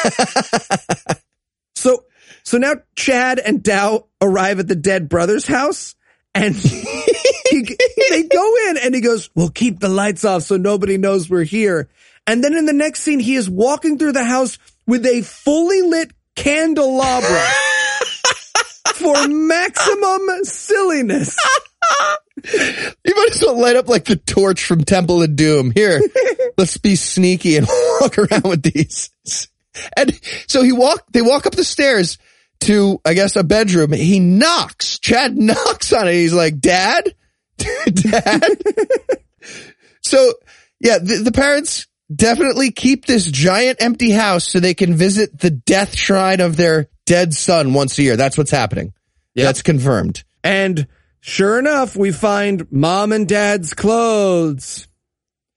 so so now Chad and Dow arrive at the dead brother's house, and he, they go in, and he goes, "We'll keep the lights off so nobody knows we're here." And then in the next scene, he is walking through the house with a fully lit candelabra for maximum silliness. You might as well light up like the torch from Temple of Doom. Here, let's be sneaky and walk around with these. And so he walk, they walk up the stairs to, I guess, a bedroom. He knocks. Chad knocks on it. He's like, Dad? Dad? so yeah, the, the parents definitely keep this giant empty house so they can visit the death shrine of their dead son once a year. That's what's happening. That's confirmed. And sure enough, we find mom and dad's clothes.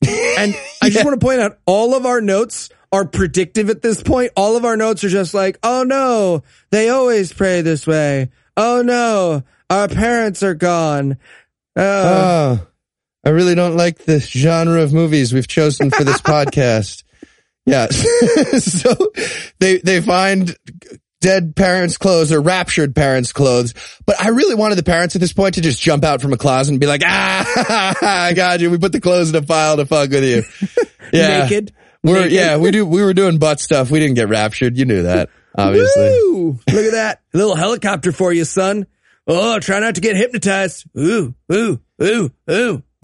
And I just want to point out all of our notes are predictive at this point. All of our notes are just like, oh no, they always pray this way. Oh no, our parents are gone. Uh, Oh, I really don't like the genre of movies we've chosen for this podcast. Yeah. so they, they find dead parents' clothes or raptured parents' clothes. But I really wanted the parents at this point to just jump out from a closet and be like, ah, I got you. We put the clothes in a pile to fuck with you. Yeah. Naked. We're, Naked. yeah, we do, we were doing butt stuff. We didn't get raptured. You knew that, obviously. Woo! Look at that. A little helicopter for you, son. Oh, try not to get hypnotized. Ooh, ooh, ooh, ooh.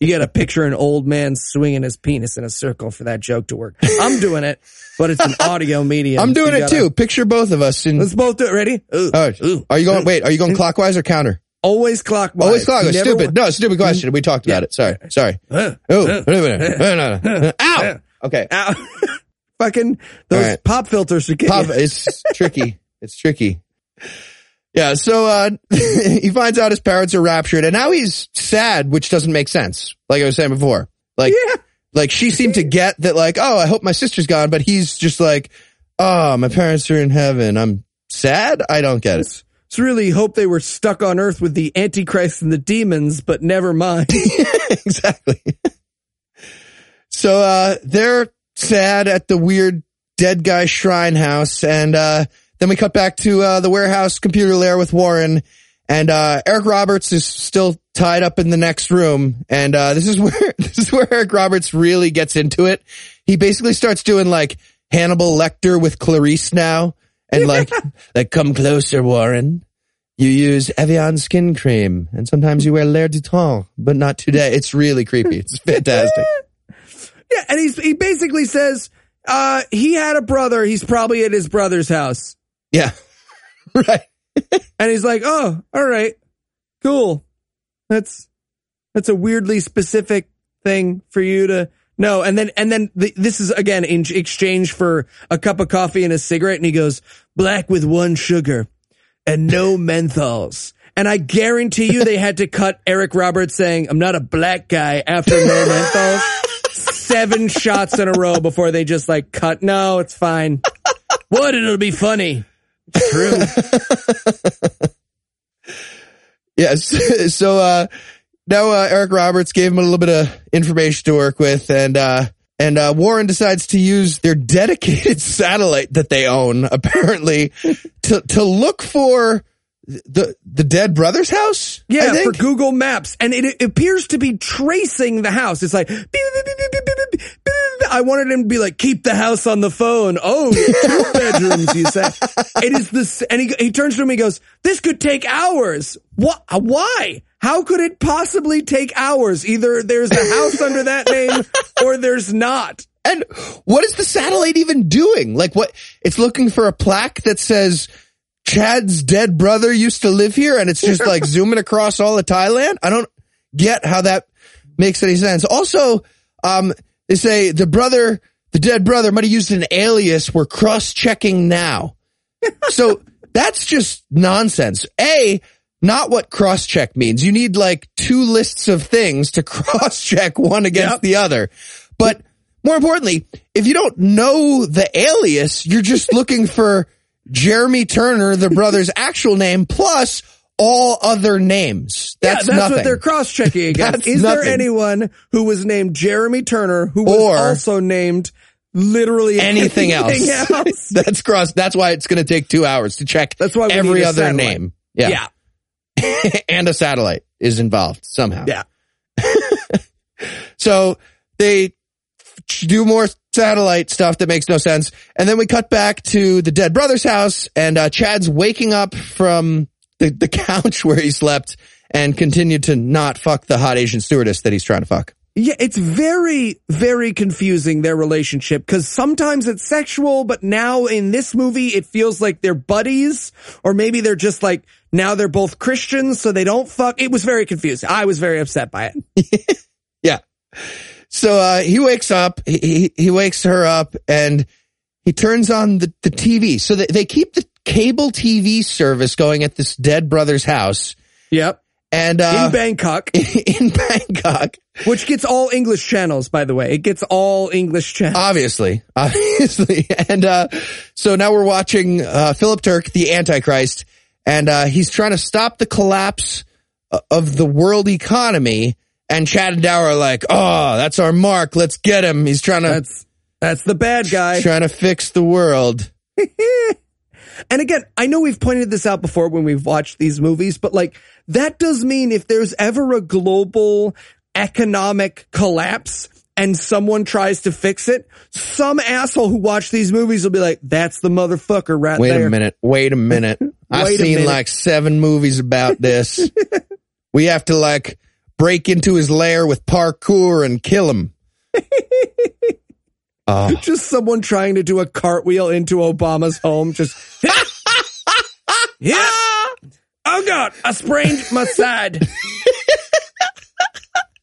you got to picture an old man swinging his penis in a circle for that joke to work. I'm doing it, but it's an audio medium. I'm doing so it gotta- too. Picture both of us in, Let's both do it. Ready? Ooh, oh, ooh. are you going, wait, are you going clockwise or counter? Always clockwise. Always clockwise. You Stupid. No, stupid question. We talked about it. Sorry. Sorry. Oh. Ow. Okay. ow. Fucking those right. pop filters are getting Pop, it's tricky. It's tricky. Yeah. So, uh, he finds out his parents are raptured and now he's sad, which doesn't make sense. Like I was saying before, like, Yeah. like she seemed to get that, like, oh, I hope my sister's gone, but he's just like, oh, my parents are in heaven. I'm sad. I don't get it. It's really hope they were stuck on Earth with the Antichrist and the demons, but never mind. exactly. So uh they're sad at the weird dead guy shrine house and uh then we cut back to uh the warehouse computer lair with Warren and uh Eric Roberts is still tied up in the next room and uh this is where this is where Eric Roberts really gets into it. He basically starts doing like Hannibal Lecter with Clarice now and like like come closer Warren. You use Evian skin cream, and sometimes you wear L'air du Temps, but not today. It's really creepy. It's fantastic. Yeah, and he's he basically says uh he had a brother, he's probably at his brother's house. Yeah. right. And he's like, "Oh, all right. Cool. That's that's a weirdly specific thing for you to know." And then and then the, this is again in exchange for a cup of coffee and a cigarette and he goes, "Black with one sugar and no menthols." And I guarantee you they had to cut Eric Roberts saying, "I'm not a black guy" after no menthols. Seven shots in a row before they just like cut. No, it's fine. What? It'll be funny. True. Yes. so, uh, now uh, Eric Roberts gave him a little bit of information to work with, and uh, and uh, Warren decides to use their dedicated satellite that they own, apparently, to to look for the the dead brother's house. Yeah, for Google Maps, and it, it, appears to be tracing the house. It's like. Beep, beep, beep, I wanted him to be like, keep the house on the phone. Oh, two bedrooms, you say. It is this, and he, he turns to me and goes, this could take hours. What? Why? How could it possibly take hours? Either there's a house under that name or there's not. And what is the satellite even doing? Like what? It's looking for a plaque that says Chad's dead brother used to live here and it's just like zooming across all of Thailand. I don't get how that makes any sense. Also, um, they say the brother, the dead brother might have used an alias. We're cross checking now. So that's just nonsense. A, not what cross check means. You need like two lists of things to cross check one against Yep. the other. But more importantly, if you don't know the alias, you're just looking for Jeremy Turner, the brother's actual name, plus all other names. That's, yeah, that's nothing. what they're cross-checking against. That's Is there anyone who was named Jeremy Turner who was Or- also named literally anything, anything else. else? that's cross. That's why it's going to take two hours to check. That's why every other satellite. name. Yeah. and a satellite is involved somehow. Yeah. So they do more satellite stuff that makes no sense. And then we cut back to the dead brother's house and uh, Chad's waking up from the, the couch where he slept and continued to not fuck the hot Asian stewardess that he's trying to fuck. Yeah, it's very, very confusing, their relationship, because sometimes it's sexual, but now in this movie, it feels like they're buddies, or maybe they're just like, now they're both Christians, so they don't fuck. It was very confusing. I was very upset by it. Yeah. So uh, he wakes up, he, he, he wakes her up and he turns on the, the TV. So they, they keep the cable TV service going at this dead brother's house. Yep. And In uh, Bangkok, in Bangkok, which gets all English channels, by the way. It gets all English channels. obviously, obviously. And uh, so now we're watching uh, Philip Turk, the Antichrist, and uh, he's trying to stop the collapse of the world economy. And Chad and Dow are like, "Oh, that's our mark. Let's get him. He's trying to That's that's the bad guy. trying to fix the world." And again, I know we've pointed this out before when we've watched these movies, but like that does mean if there's ever a global economic collapse and someone tries to fix it, some asshole who watched these movies will be like, that's the motherfucker right Wait there. Wait a minute. Wait a minute. I've seen minute. like seven movies about this. we have to like break into his lair with parkour and kill him. Oh, Just someone trying to do a cartwheel into Obama's home. Just, yeah. Oh God, I sprained my side.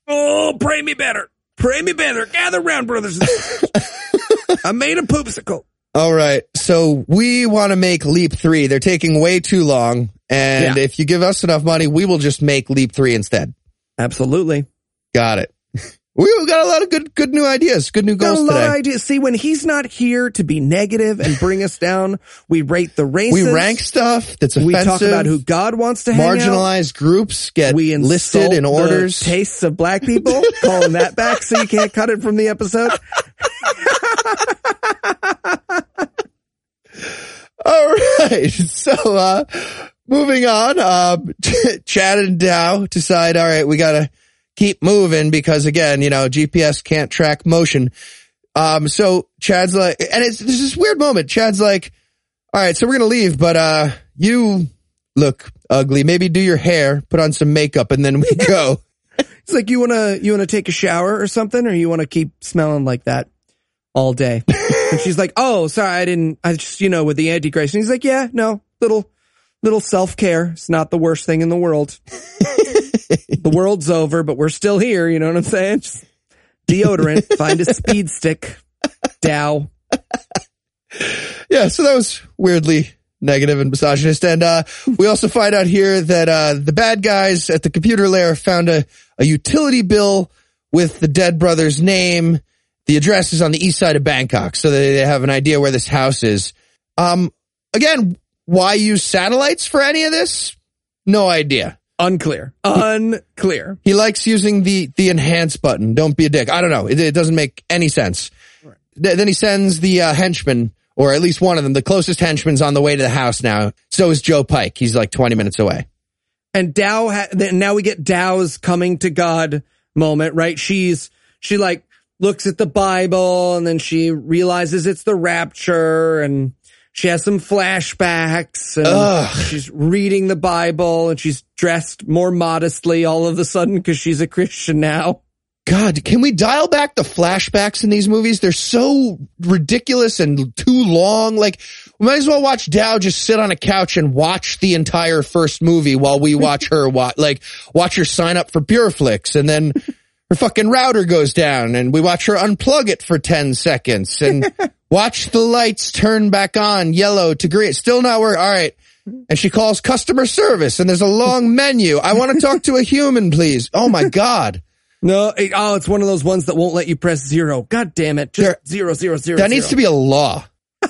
oh, pray me better. Pray me better. Gather round, brothers. I made a poopsicle. all right. So we want to make Leap 3. They're taking way too long. And Yeah. if you give us enough money, we will just make Leap 3 instead. Absolutely. Got it. We got a lot of good, good new ideas, good new Got goals a lot today. of ideas. See, when he's not here to be negative and bring us down, we rate the races. we rank stuff that's offensive. We talk about who God wants to hang out. marginalized groups get We listed in the orders. tastes of black people, calling that back so you can't cut it from the episode. All right. So, uh, moving on, uh, Chad and Dow decide, all right, we gotta keep moving because again, you know, GPS can't track motion. Um, so Chad's like, and it's, there's this weird moment. Chad's like, all right, so we're gonna leave, but, uh, you look ugly. Maybe do your hair, put on some makeup and then we go. It's like you wanna you wanna take a shower or something, or you wanna keep smelling like that all day. and she's like, "Oh, sorry, I didn't. I just you know with the antichrist." And he's like, "Yeah, no, little little self care. It's not the worst thing in the world. the world's over, but we're still here. You know what I'm saying? Just deodorant. find a speed stick. Dow. Yeah, so that was weirdly negative and misogynist. And uh, we also find out here that uh, the bad guys at the computer lair found a, a utility bill with the dead brother's name. The address is on the east side of Bangkok, so they, they have an idea where this house is. Um, again, why use satellites for any of this? No idea. Unclear. Unclear. He likes using the the enhance button. Don't be a dick. I don't know. It, it doesn't make any sense. Th- then he sends the uh, henchman, or at least one of them, the closest henchman's on the way to the house now. So is Joe Pike. He's like 20 minutes away. And Dow, ha- then now we get Dow's coming to God moment, right? She's, she like looks at the Bible and then she realizes it's the rapture and she has some flashbacks and Ugh. she's reading the Bible and she's dressed more modestly all of a sudden because she's a Christian now. God, can we dial back the flashbacks in these movies? They're so ridiculous and too long. Like, we might as well watch Dow just sit on a couch and watch the entire first movie while we watch her watch, like, watch her sign up for Pureflix and then her fucking router goes down and we watch her unplug it for 10 seconds and watch the lights turn back on yellow to green. It's still not working. All right. And she calls customer service and there's a long menu. I want to talk to a human, please. Oh my God. No, it- oh, it's one of those ones that won't let you press zero. God damn it. Just There- zero, zero, zero. That needs to be a law.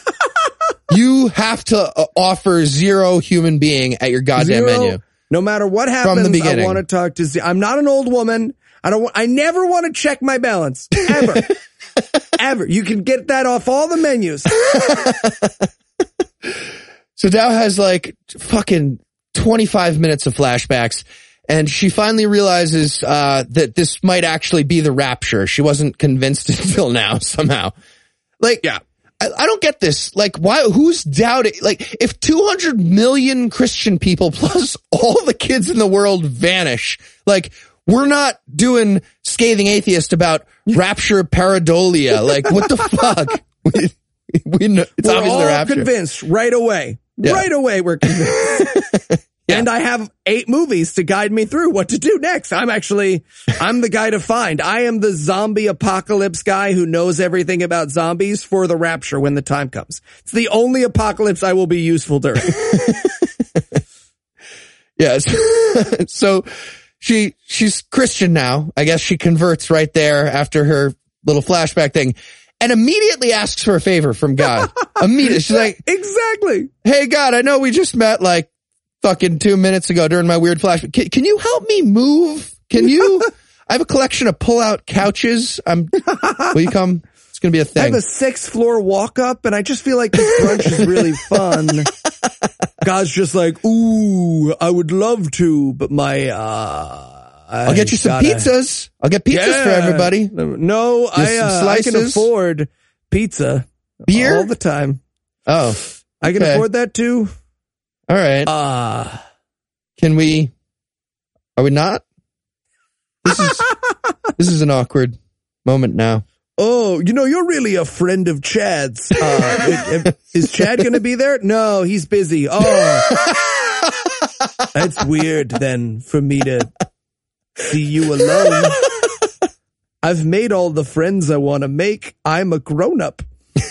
you have to uh, offer zero human being at your goddamn Zero, menu. No matter what happens, the beginning. I want to talk to. Z- I'm not an old woman. I don't. I never want to check my balance ever, ever. You can get that off all the menus. So Dow has like fucking 25 minutes of flashbacks and she finally realizes uh, that this might actually be the rapture. She wasn't convinced until now somehow. Like, Yeah. I, I don't get this. Like, why? Who's doubting? Like, if 200 million Christian people plus all the kids in the world vanish, like, we're not doing scathing atheist about rapture pareidolia. Like, what the fuck? We, we know it's We're all convinced right away. Yeah. Right away, we're convinced. Yeah. And I have eight movies to guide me through what to do next. I'm actually, I'm the guy to find. I am the zombie apocalypse guy who knows everything about zombies for the rapture when the time comes. It's the only apocalypse I will be useful during. Yes. so she she's Christian now. I guess she converts right there after her little flashback thing and immediately asks for a favor from God. immediately. She's like, exactly. "Hey God, I know we just met like fucking two minutes ago during my weird flash. Can, can you help me move? Can you? I have a collection of pull-out couches. I'm. Will you come? It's gonna be a thing. I have a sixth floor walk up, and I just feel like this brunch is really fun. God's just like, ooh, I would love to, but my uh I'll get you some pizzas. I'll get pizzas for everybody. No, I some uh, I can slices? afford pizza Beer? all the time. Oh, I can afford that too. all right. Uh Can we? Are we not? This is this is an awkward moment now. Oh, you know, you're really a friend of Chad's. Uh, is Chad going to be there? No, he's busy. Oh, that's weird then for me to see you alone. I've made all the friends I want to make. I'm a grown up.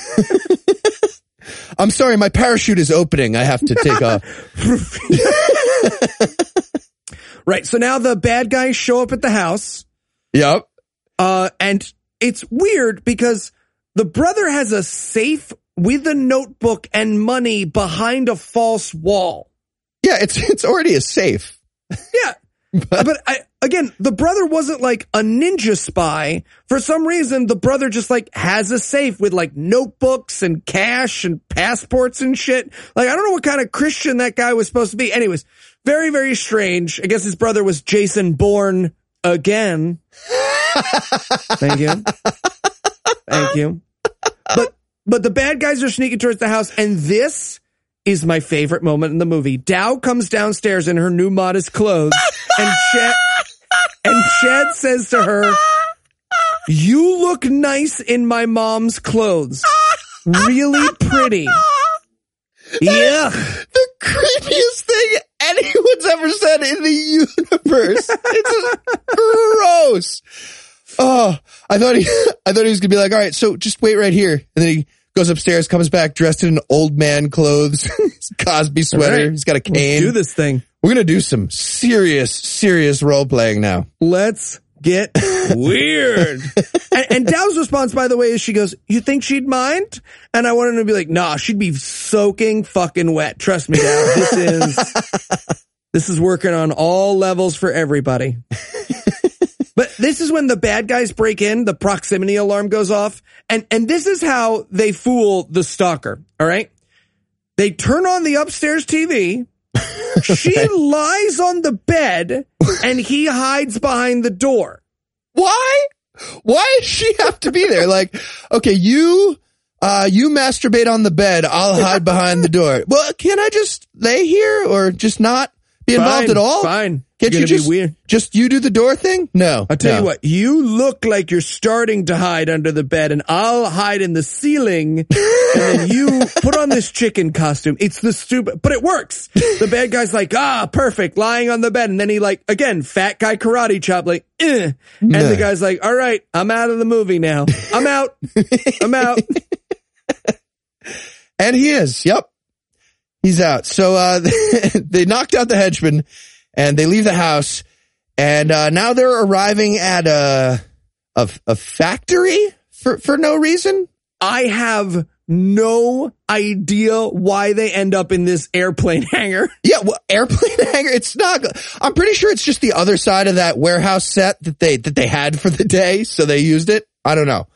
I'm sorry, my parachute is opening. I have to take off. Right. So now the bad guys show up at the house. Yep. Uh, and it's weird because the brother has a safe with a notebook and money behind a false wall. Yeah, it's it's already a safe. Yeah. but I, again, the brother wasn't like a ninja spy. For some reason, the brother just like has a safe with like notebooks and cash and passports and shit. Like, I don't know what kind of Christian that guy was supposed to be. Anyways, very, very strange. I guess his brother was Jason Bourne again. Thank you. Thank you. But, but the bad guys are sneaking towards the house and this is my favorite moment in the movie. Dow comes downstairs in her new modest clothes and Chad, and Chad says to her, you look nice in my mom's clothes. Really pretty. Yeah. The creepiest thing anyone's ever said in the universe. It's just gross. Oh, I thought he, I thought he was gonna be like, all right, so just wait right here, and then he goes upstairs, comes back dressed in old man clothes, Cosby sweater. right. He's got a Let's cane. do this thing. We're gonna do some serious, serious role playing now. Let's get weird. and, and Dow's response, by the way, is she goes, you think she'd mind? And I wanted to be like, nah, she'd be soaking fucking wet. Trust me, Dow. This is, this is working on all levels for everybody. But this is when the bad guys break in, the proximity alarm goes off, and, and this is how they fool the stalker. All right. They turn on the upstairs TV. She lies on the bed and he hides behind the door. Why? Why does she have to be there? Like, okay, you, uh, you masturbate on the bed. I'll hide behind the door. Well, can I just lay here or just not be involved Fine, at all? Fine. Can't you just, just you do the door thing? No. I'll tell no. you what, you look like you're starting to hide under the bed and I'll hide in the ceiling and then you put on this chicken costume. It's the stupid, but it works. The bad guy's like, ah, perfect, lying on the bed. And then he like, again, fat guy karate chop, like, eh. And Nah. the guy's like, all right, I'm out of the movie now. I'm out. I'm out. And he is. Yep. He's out. So, uh, they knocked out the henchman and they leave the house and, uh, now they're arriving at a, a, a factory for, for no reason. I have no idea why they end up in this airplane hangar. Yeah, well, airplane hangar. It's not. I'm pretty sure it's just the other side of that warehouse set that they that they had for the day, so they used it. I don't know.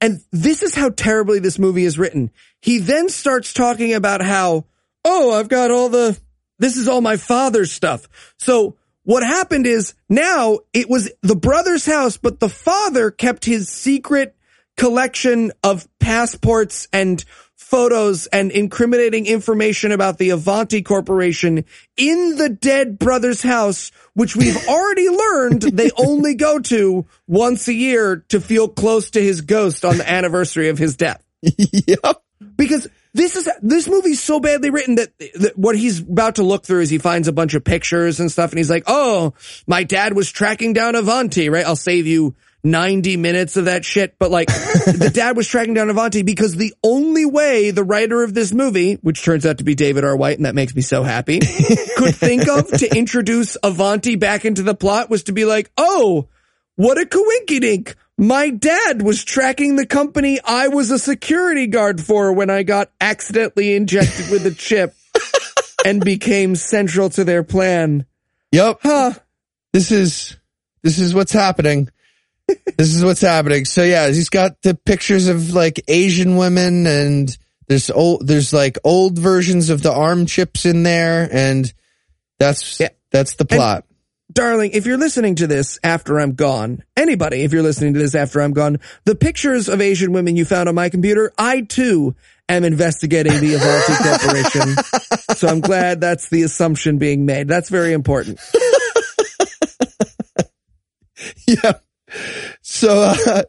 And this is how terribly this movie is written. He then starts talking about how, oh, I've got all the, this is all my father's stuff. So what happened is now it was the brother's house, but the father kept his secret collection of passports and photos and incriminating information about the Avanti Corporation in the dead brother's house, which we've already learned they only go to once a year to feel close to his ghost on the anniversary of his death. yep. Because this is, this movie's so badly written that, that what he's about to look through is he finds a bunch of pictures and stuff and he's like, oh, my dad was tracking down Avanti, right? I'll save you 90 minutes of that shit. But like, the dad was tracking down Avanti because the only way the writer of this movie, which turns out to be David R. White, and that makes me so happy, could think of to introduce Avanti back into the plot was to be like, oh, what a coinkydink. My dad was tracking the company I was a security guard for when I got accidentally injected with a chip. and became central to their plan. Yep. Huh. This is this is what's happening. this is what's happening. So yeah, he's got the pictures of like Asian women and there's old there's like old versions of the arm chips in there and that's Yeah. that's the plot. Darling, if you're listening to this after I'm gone, anybody, if you're listening to this after I'm gone, the pictures of Asian women you found on my computer, I too am investigating the Avanti Corporation. So I'm glad that's the assumption being made. That's very important. yeah. So uh,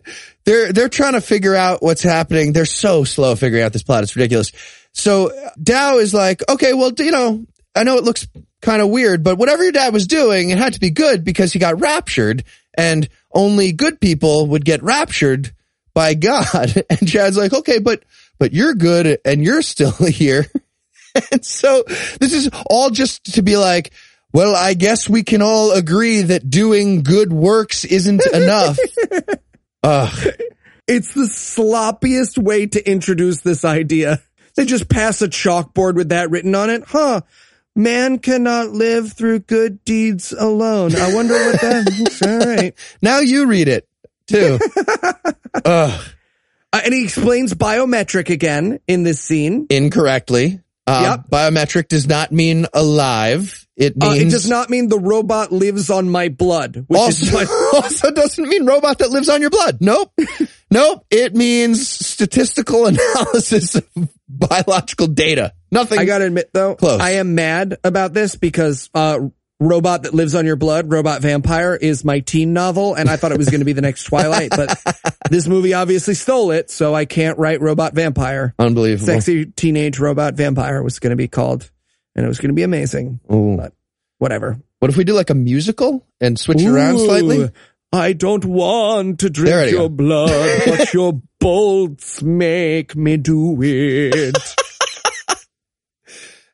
they're they're trying to figure out what's happening. They're so slow figuring out this plot. It's ridiculous. So Dow is like, okay, well, you know, I know it looks kind of weird, but whatever your dad was doing, it had to be good because he got raptured, and only good people would get raptured by God. And Chad's like, okay, but but you're good and you're still here. And so this is all just to be like, well, I guess we can all agree that doing good works isn't enough. Ugh. It's the sloppiest way to introduce this idea. They just pass a chalkboard with that written on it. Huh. Man cannot live through good deeds alone. I wonder what that, all right. Now you read it too. Ugh. Uh, and he explains biometric again in this scene. Incorrectly. Uh, Yep. Biometric does not mean alive. It Uh, means it does not mean the robot lives on my blood, which is also, what, also doesn't mean robot that lives on your blood. Nope. Nope. It means statistical analysis of biological data. Nothing. I gotta admit though, Close. I am mad about this because, uh, Robot That Lives on Your Blood, Robot Vampire is my teen novel and I thought it was going to be the next Twilight, but this movie obviously stole it, so I can't write Robot Vampire. Unbelievable. Sexy Teenage Robot Vampire was going to be called and it was going to be amazing, Ooh. but whatever. What if we do like a musical and switch it around slightly? I don't want to drink you your go. blood, but your bolts make me do it.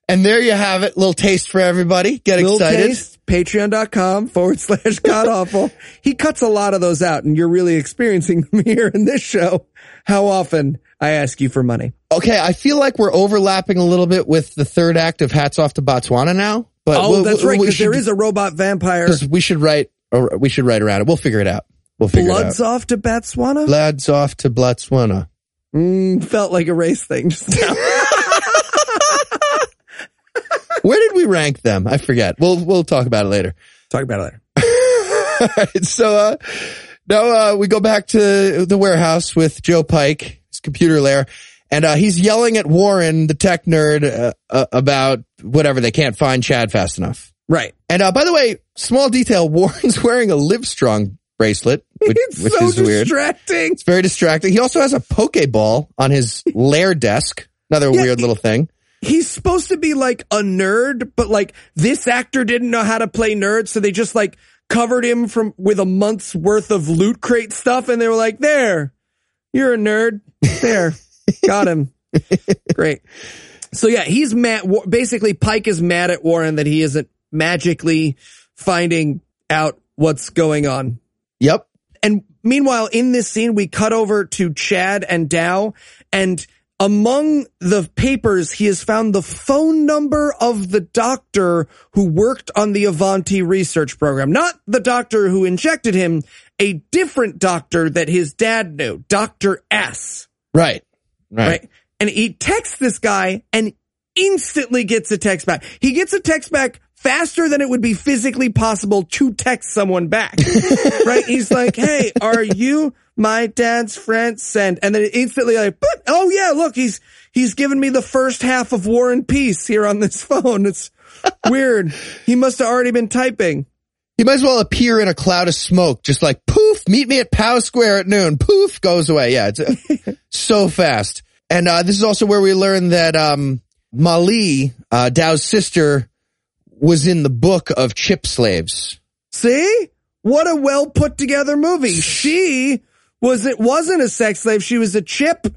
And there you have it. Little taste for everybody. Get Little excited. taste, patreon.com forward slash god awful. He cuts a lot of those out and you're really experiencing them here in this show. How often I ask you for money. Okay, I feel like we're overlapping a little bit with the third act of Hats Off to Botswana now. But Oh, we'll- that's right. we Cause there is a robot vampire. we should write. Or we should write around it. We'll figure it out. We'll figure Bloods it out. off to Botswana. Bloods off to Botswana. Mm, felt like a race thing just now. Where did we rank them? I forget. We'll we'll talk about it later. Talk about it later. Alright, so uh now uh we go back to the warehouse with Joe Pike, his computer lair, and uh he's yelling at Warren, the tech nerd, uh, uh, about whatever they can't find Chad fast enough. Right. And uh by the way, small detail, Warren's wearing a Livestrong bracelet, which, It's which so is weird. distracting. It's very distracting. He also has a Pokeball on his lair desk. Another Yeah, weird little thing. he's supposed to be like a nerd, but like this actor didn't know how to play nerd, so they just like covered him from with a month's worth of loot crate stuff, and they were like, "There, you're a nerd. There, got him. Great." So yeah, he's mad. Basically, Pike is mad at Warren that he isn't magically finding out what's going on. Yep. And meanwhile, in this scene, we cut over to Chad and Dow, and among the papers, he has found the phone number of the doctor who worked on the Avanti research program. Not the doctor who injected him, a different doctor that his dad knew, Dr. S. Right. Right. Right. And he texts this guy and instantly gets a text back. He gets a text back faster than it would be physically possible to text someone back. right? He's like, Hey, are you my dad's friend? Send. And then instantly like, but, oh yeah, look, he's, he's given me the first half of War and Peace here on this phone. It's weird. He must have already been typing. He might as well appear in a cloud of smoke, just like poof, meet me at Pow Square at noon. Poof, goes away. Yeah, it's uh, so fast. And uh, this is also where we learn that um, Mali, uh, Dow's sister, was in the book of chip slaves. See? What a well put together movie. She was it wasn't a sex slave, she was a chip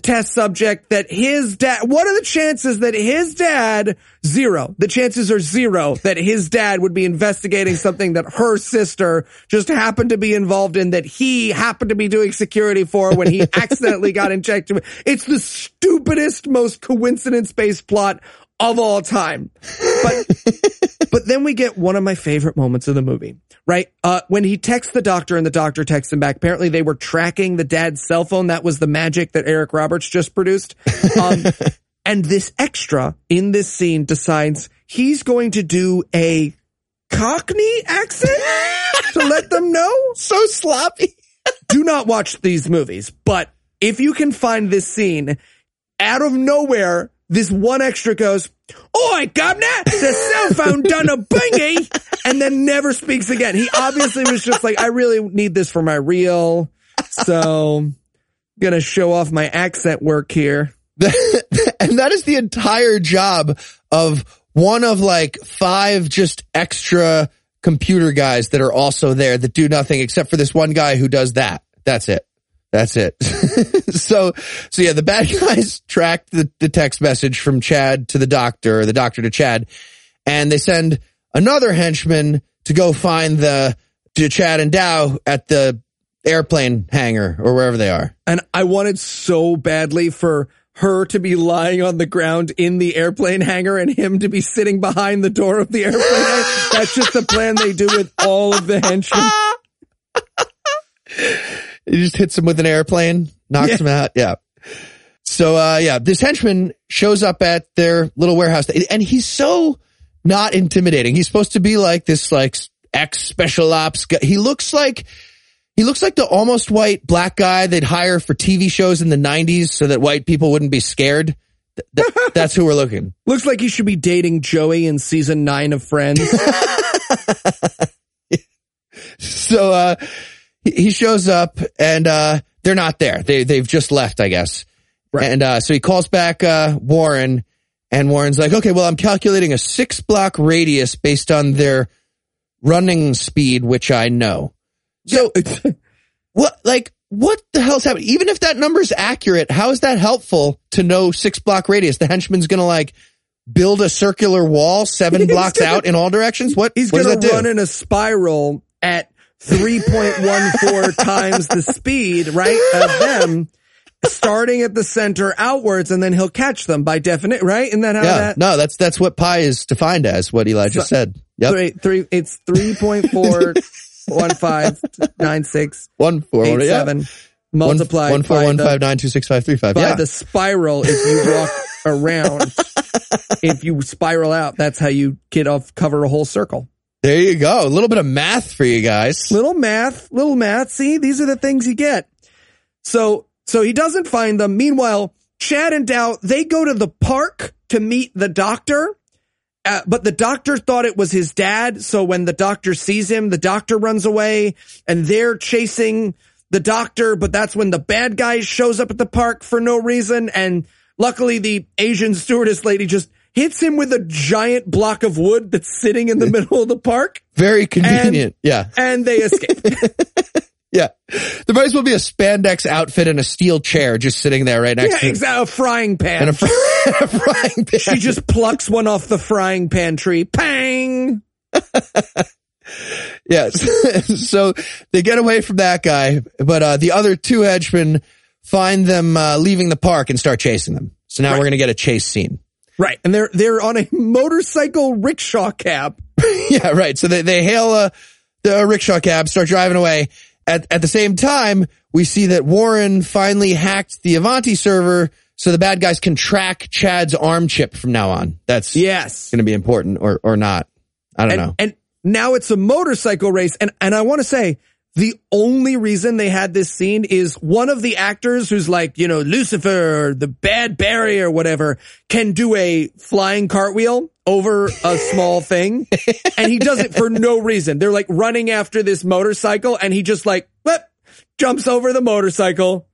test subject that his dad what are the chances that his dad zero. The chances are zero that his dad would be investigating something that her sister just happened to be involved in that he happened to be doing security for when he accidentally got injected. It's the stupidest, most coincidence based plot of all time. But, but then we get one of my favorite moments of the movie, right? Uh, when he texts the doctor and the doctor texts him back. Apparently they were tracking the dad's cell phone. That was the magic that Eric Roberts just produced. Um, and this extra in this scene decides he's going to do a Cockney accent to let them know. So sloppy. Do not watch these movies, but if you can find this scene out of nowhere, this one extra goes, Oi, governor, the cell phone done a bingy, and then never speaks again. He obviously was just like, I really need this for my reel. So gonna show off my accent work here. and that is the entire job of one of like five just extra computer guys that are also there that do nothing except for this one guy who does that. That's it. That's it. so, so yeah, the bad guys tracked the, the text message from Chad to the doctor, or the doctor to Chad, and they send another henchman to go find the to Chad and Dow at the airplane hangar or wherever they are. And I wanted so badly for her to be lying on the ground in the airplane hangar and him to be sitting behind the door of the airplane. That's just the plan they do with all of the henchmen. He just hits him with an airplane, knocks Yeah. him out. Yeah. So, uh, yeah, this henchman shows up at their little warehouse and he's so not intimidating. He's supposed to be like this, like ex special ops guy. He looks like, he looks like the almost white black guy they'd hire for TV shows in the nineties so that white people wouldn't be scared. Th- th- that's who we're looking. Looks like he should be dating Joey in season nine of Friends. So, uh, he shows up and, uh, they're not there. They, they've just left, I guess. Right. And, uh, so he calls back, uh, Warren and Warren's like, okay, well, I'm calculating a six block radius based on their running speed, which I know. So what, like, what the hell's happening? Even if that number's accurate, how is that helpful to know six block radius? The henchman's gonna like build a circular wall seven blocks gonna- out in all directions? What, He's what does going to that do? run in a spiral at 3.14 times the speed, right, of them, starting at the center outwards, and then he'll catch them by definite, right? Isn't that how Yeah, that? no, that's that's what pi is defined as. What Eli just said. Yep, Three, three, it's 3.4159687 one four one, yeah. One- multiplied one four one the- five nine two six five three five. by Yeah, the spiral if you walk around. if you spiral out, that's how you get off cover a whole circle. There you go. A little bit of math for you guys. Little math, little math. See, these are the things you get. So, so he doesn't find them. Meanwhile, Chad and Dow, they go to the park to meet the doctor. Uh, but the doctor thought it was his dad. So when the doctor sees him, the doctor runs away and they're chasing the doctor. But that's when the bad guy shows up at the park for no reason. And luckily the Asian stewardess lady just hits him with a giant block of wood that's sitting in the middle of the park Very convenient. yeah, and they escape. yeah. There might as well be a spandex outfit and a steel chair just sitting there right next yeah, to exactly. A frying pan. and a, fr- a frying pan. she just plucks one off the frying pan tree. Pang! Yes. so they get away from that guy, but uh, the other two henchmen find them uh, leaving the park and start chasing them. So now Right. we're going to get a chase scene. Right. And they're, they're on a motorcycle rickshaw cab. yeah, right. So they, they hail a, the rickshaw cab, start driving away. At, at the same time, we see that Warren finally hacked the Avanti server so the bad guys can track Chad's arm chip from now on. That's Yes. going to be important or, or not. I don't And, know. and now it's a motorcycle race. And, and I want to say the only reason they had this scene is one of the actors who's like, you know, Lucifer, the bad Barry or whatever can do a flying cartwheel over a small thing. and he does it for no reason. They're like running after this motorcycle and he just like, whoop, jumps over the motorcycle.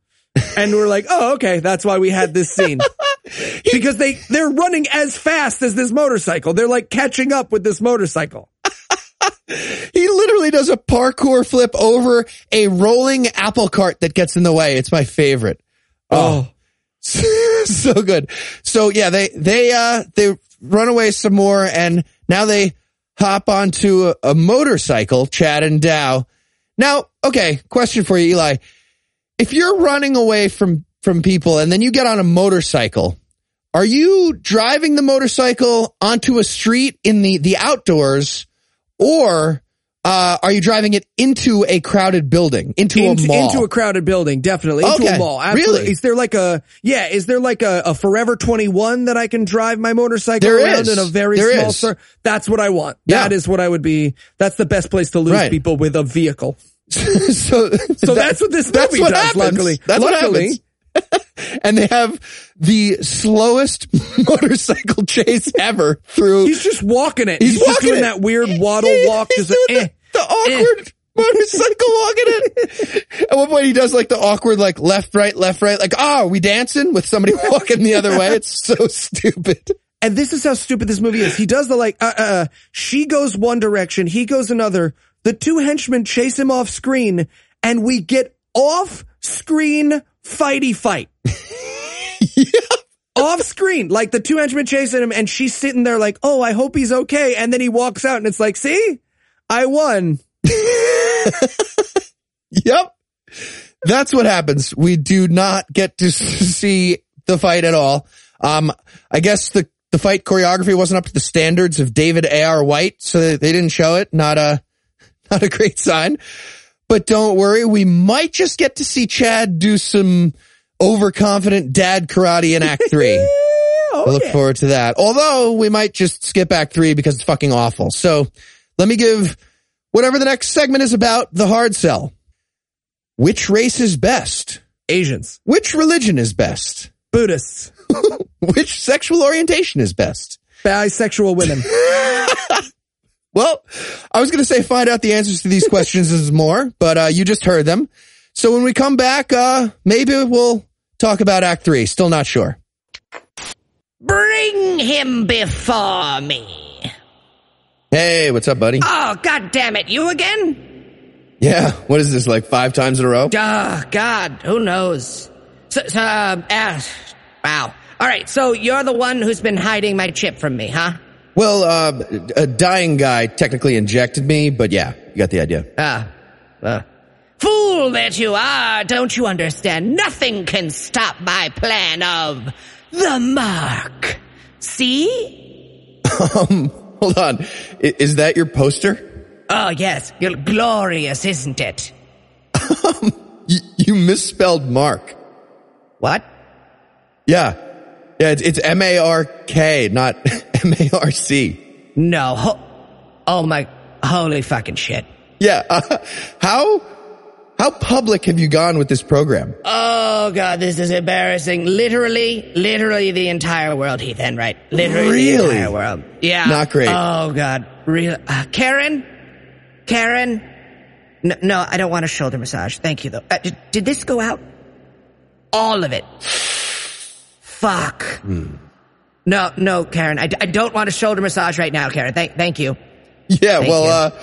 And we're like, oh, okay. That's why we had this scene. because they, they're running as fast as this motorcycle. They're like catching up with this motorcycle. He literally does a parkour flip over a rolling apple cart that gets in the way. It's my favorite. Oh, so good. So yeah, they, they, uh, they run away some more and now they hop onto a, a motorcycle, Chad and Dow. Now, okay, question for you, Eli. If you're running away from, from people and then you get on a motorcycle, are you driving the motorcycle onto a street in the, the outdoors or uh, are you driving it into a crowded building, into, into, a mall? into a crowded building, definitely into Okay. a mall. Absolutely. Really? Is there like a yeah? Is there like a, a Forever Twenty One that I can drive my motorcycle There around is. in a very There small is. That's what I want. Yeah. That is what I would be. That's the best place to lose Right. people with a vehicle. so, So that's what this that's movie what does. happens. Luckily, That's what luckily, happens. and they have the slowest motorcycle chase ever through. he's just walking it. He's He's, just walking doing it. that weird waddle He- walk. he's doing eh. the, the awkward motorcycle walking it. At one point, he does like the awkward, like left, right, left, right. Like, oh, we dancing with somebody walking the other way? It's so stupid. And this is how stupid this movie is. He does the like, uh, uh, she goes one direction, he goes another. The two henchmen chase him off screen and we get off screen fighty fight. Off screen. Like the two henchmen chasing him and she's sitting there like, oh, I hope he's okay. And then he walks out and it's like, see, I won. Yep. That's what happens. We do not get to see the fight at all. Um, I guess the, the fight choreography wasn't up to the standards of David A.R. White, so they didn't show it. Not a, not a great sign. But don't worry, we might just get to see Chad do some overconfident dad karate in Act Three. Oh, I look yeah. forward to that. Although we might just skip Act Three because it's fucking awful. So let me give whatever the next segment is about the hard sell. Which race is best? Asians, Which religion is best? Buddhists, Which sexual orientation is best? bisexual women. Well, I was going to say find out the answers to these questions is more, but uh, you just heard them. So when we come back, uh, maybe we'll talk about Act Three. Still not sure. Bring him before me. Hey, what's up, buddy? Oh, god damn it, you again? Yeah, what is this, like five times in a row? Oh, God, who knows? So, so uh, uh, wow. All right, so you're the one who's been hiding my chip from me, huh? Well, uh, a dying guy technically injected me, but yeah, you got the idea. Ah, uh, fool that you are, don't you understand? Nothing can stop my plan of the mark. See? Um, hold on. I- is that your poster? Oh, yes, you're glorious, isn't it? You, you misspelled Mark. What? Yeah. Yeah, it's, it's M-A-R-K, not M-A-R-C. No. Ho- oh my, holy fucking shit. Yeah. Uh, how, how public have you gone with this program? Oh god, this is embarrassing. Literally, literally the entire world, Ethan, right? Literally Really? the entire world. Yeah. Not great. Oh god. Real uh, Karen? Karen? No, no, I don't want a shoulder massage. Thank you though. Uh, did, did this go out? All of it. Fuck. Hmm. No, no, Karen. I, I don't want a shoulder massage right now, Karen. Thank, thank you. Yeah, Thank well, you. uh,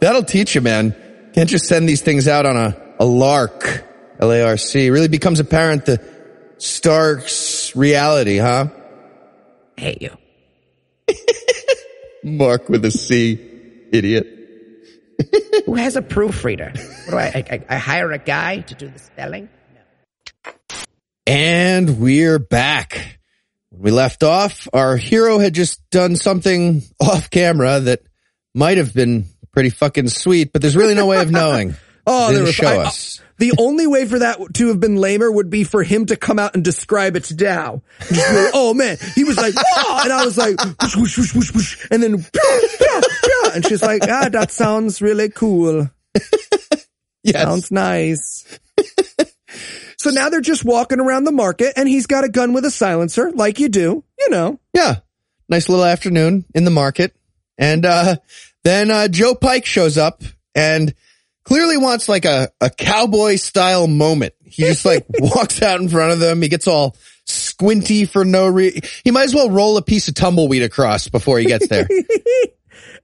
that'll teach you, man. Can't just send these things out on a, a lark. L-A-R-C. Really becomes apparent the Stark's reality, huh? hate you. Mark with a C. Idiot. Who has a proofreader? What do I, I, I, I hire a guy to do the spelling? And we're back. When we left off, our hero had just done something off camera that might have been pretty fucking sweet, but there's really no way of knowing. Oh, They there didn't show I- us. The only way for that to have been lamer would be for him to come out and describe it to Dow. And just be like, oh man, he was like, "Wah!" and I was like, whoosh, whoosh, whoosh, whoosh, and then, and she's like, ah, that sounds really cool. Yes. Sounds nice. So now they're just walking around the market and he's got a gun with a silencer, like you do, you know. Yeah. Nice little afternoon in the market. And, uh, then, uh, Joe Pike shows up and clearly wants like a, a cowboy style moment. He just like walks out in front of them. He gets all squinty for no reason. He might as well roll a piece of tumbleweed across before he gets there.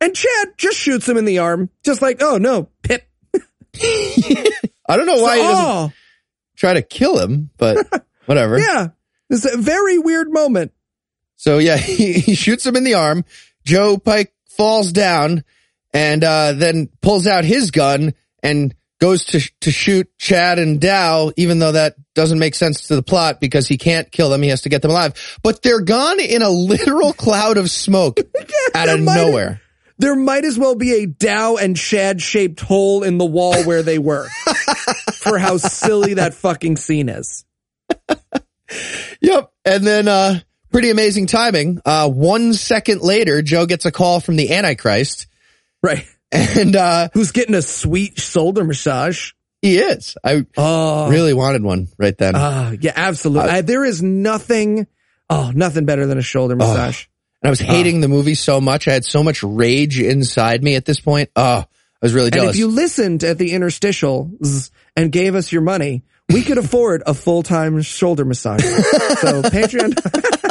And Chad just shoots him in the arm, just like, oh no, pip. I don't know why he doesn't oh, try to kill him, but whatever. yeah. It's a very weird moment. So yeah, he, he shoots him in the arm. Joe Pike falls down and, uh, then pulls out his gun and goes to to shoot Chad and Dow, even though that doesn't make sense to the plot because he can't kill them. He has to get them alive. But they're gone in a literal cloud of smoke out of nowhere. There might as well be a Dow and Chad shaped hole in the wall where they were for how silly that fucking scene is. Yep. And then, uh, pretty amazing timing. Uh, one second later, Joe gets a call from the Antichrist Right. and, uh, Who's getting a sweet shoulder massage? he is. I Oh, really wanted one right then. Ah, yeah, absolutely. I- there is nothing, oh, nothing better than a shoulder massage. And I was hating the movie so much. I had so much rage inside me at this point. Oh, I was really and if you listened at the interstitials and gave us your money, we could afford a full time shoulder massage. so Patreon.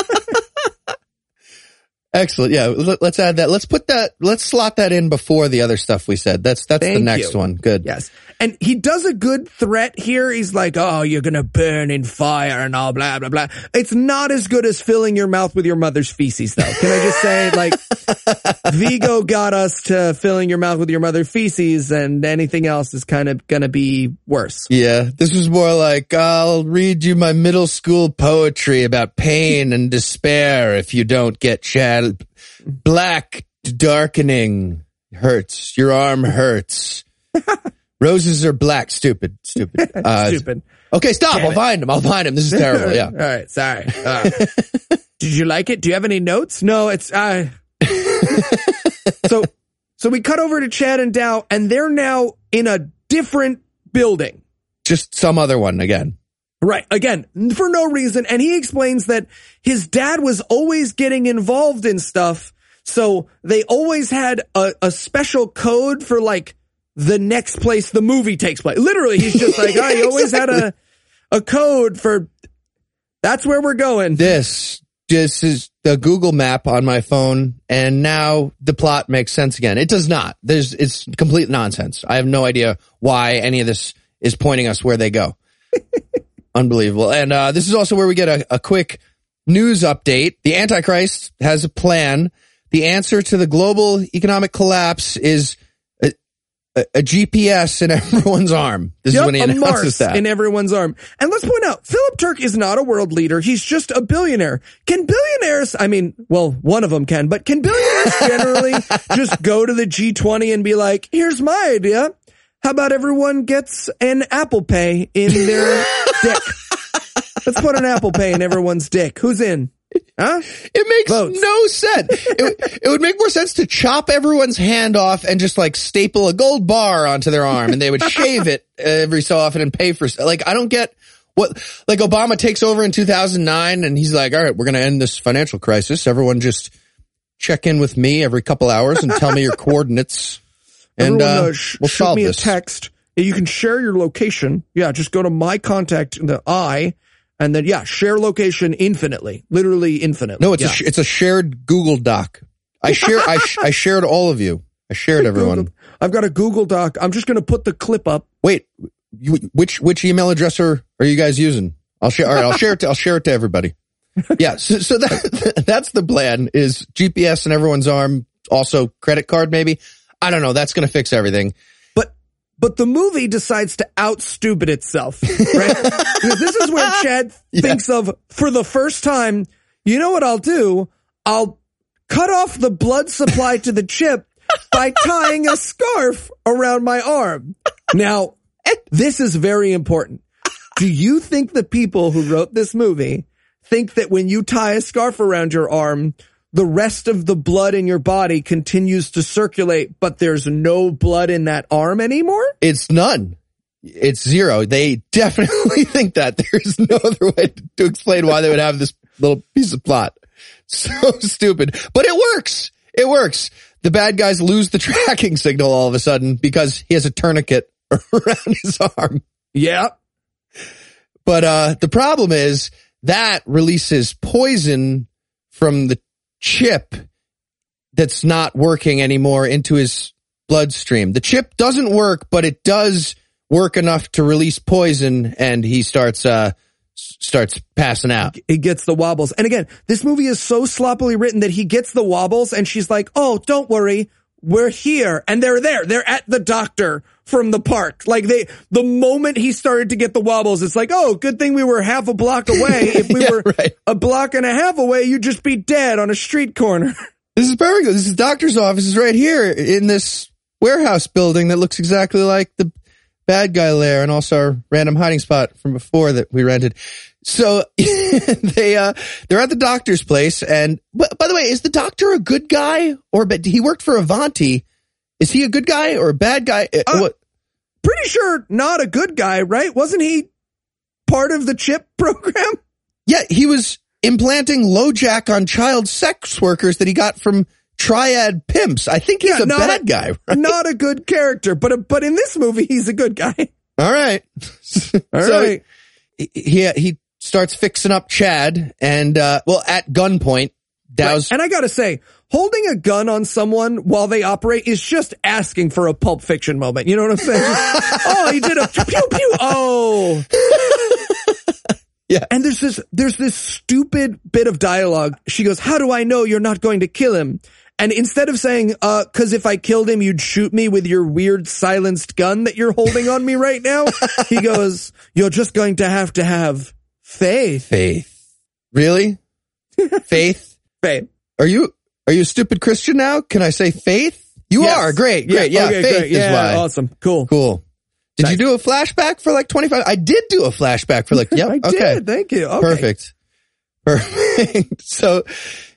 Excellent. Yeah. Let, us add that. Let's put that, let's slot that in before the other stuff we said. That's, that's the next you. one. Good. Yes. And he does a good threat here. He's like, oh, you're going to burn in fire and all blah, blah, blah. It's not as good as filling your mouth with your mother's feces, though. Can I just say, like, Vigo got us to filling your mouth with your mother's feces and anything else is kind of going to be worse. Yeah, this was more like, I'll read you my middle school poetry about pain and despair if you don't get Chad. Black darkening hurts. Your arm hurts. Roses are black. Stupid. Stupid. Uh, Stupid. Okay, stop. Damn I'll it. find him. I'll find him. This is terrible. Yeah. All right. Sorry. Uh, did you like it? Do you have any notes? No, it's, uh, so, so we cut over to Chad and Dow and they're now in a different building. Just some other one again. Right. Again, for no reason. And he explains that his dad was always getting involved in stuff. So they always had a, a special code for like the next place the movie takes place. Literally, he's just like, oh, he always had a, a code for that's where we're going. This this is the Google map on my phone and now the plot makes sense again. It does not. There's it's complete nonsense. I have no idea why any of this is pointing us where they go. Unbelievable. And uh, this is also where we get a, a quick news update. The Antichrist has a plan. The answer to the global economic collapse is a, a, a GPS in everyone's arm. This Yep, is when he announces that. in everyone's arm. And let's point out, Philip Turk is not a world leader. He's just a billionaire. Can billionaires, I mean, well, one of them can, but can billionaires generally just go to the G20 and be like, here's my idea. How about everyone gets an Apple Pay in their dick? Let's put an Apple Pay in everyone's dick. Who's in? Huh? It makes Votes. no sense. it, it would make more sense to chop everyone's hand off and just like staple a gold bar onto their arm and they would shave it every so often and pay for like I don't get what like Obama takes over in 2009 and he's like all right we're going to end this financial crisis everyone just check in with me every couple hours and tell me your coordinates and Everyone, uh, uh, sh- we'll shoot me this. a text. You can share your location. Yeah, just go to my contact, the I, and then yeah, share location infinitely, literally infinitely. No, it's yeah. a sh- it's a shared Google Doc. I share I sh- I shared all of you. I shared everyone. I've got a Google Doc. I'm just going to put the clip up. Wait, you, which which email address are, are you guys using? I'll share. All right, I'll share it. To, I'll share it to everybody. Yeah, so, so that that's the plan. Is GPS in everyone's arm, also credit card, maybe. I don't know. That's going to fix everything. But but the movie decides to out stupid itself, right? This is where Chad thinks of for the first time. You know what I'll do? I'll cut off the blood supply to the chip by tying a scarf around my arm. Now, this is very important. Do you think the people who wrote this movie think that when you tie a scarf around your arm, the rest of the blood in your body continues to circulate, but there's no blood in that arm anymore? It's none. It's zero. They definitely think that. There's no other way to explain why they would have this little piece of plot. So stupid, but it works. It works. The bad guys lose the tracking signal all of a sudden because he has a tourniquet around his arm. Yeah. But uh the problem is that releases poison from the chip that's not working anymore into his bloodstream. The chip doesn't work, but it does work enough to release poison and he starts uh starts passing out. He gets the wobbles. And again, this movie is so sloppily written that he gets the wobbles and she's like, Oh, don't worry. We're here. And they're there. They're at the doctor from the park. Like they, the moment he started to get the wobbles, it's like, oh, good thing we were half a block away. If we Yeah, were right. a block and a half away, you'd just be dead on a street corner. This is perfect. This is doctor's office is right here in this warehouse building that looks exactly like the bad guy lair and also our random hiding spot from before that we rented. So they uh they're at the doctor's place and but by the way, is the doctor a good guy or but he worked for Avanti? Is he a good guy or a bad guy? Uh, Uh, Pretty sure not a good guy, right? Wasn't he part of the chip program? yeah, he was implanting LoJack on child sex workers that he got from triad pimps. I think he's Yeah, a bad a- guy. right? Not a good character, but but in this movie, he's a good guy. All right. All So right. he, he he starts fixing up Chad and uh well at gunpoint Dow's Right. And I gotta say, holding a gun on someone while they operate is just asking for a pulp fiction moment. You know what I'm saying? Just, oh, he did a pew pew. Oh. Yeah. And there's this, there's this stupid bit of dialogue. She goes, how do I know you're not going to kill him? And instead of saying, uh, cause if I killed him, you'd shoot me with your weird silenced gun that you're holding on me right now. he goes, you're just going to have to have faith. faith. Really? faith? Faith. Are you are you a stupid Christian now? Can I say faith? You Yes. are. Great. Great. Yeah, okay, faith great. is yeah, why. Awesome. Cool. Cool. Did Nice. you do a flashback for like 25? I did do a flashback for like, yep. I okay. did. Thank you. Okay. Perfect. Perfect. so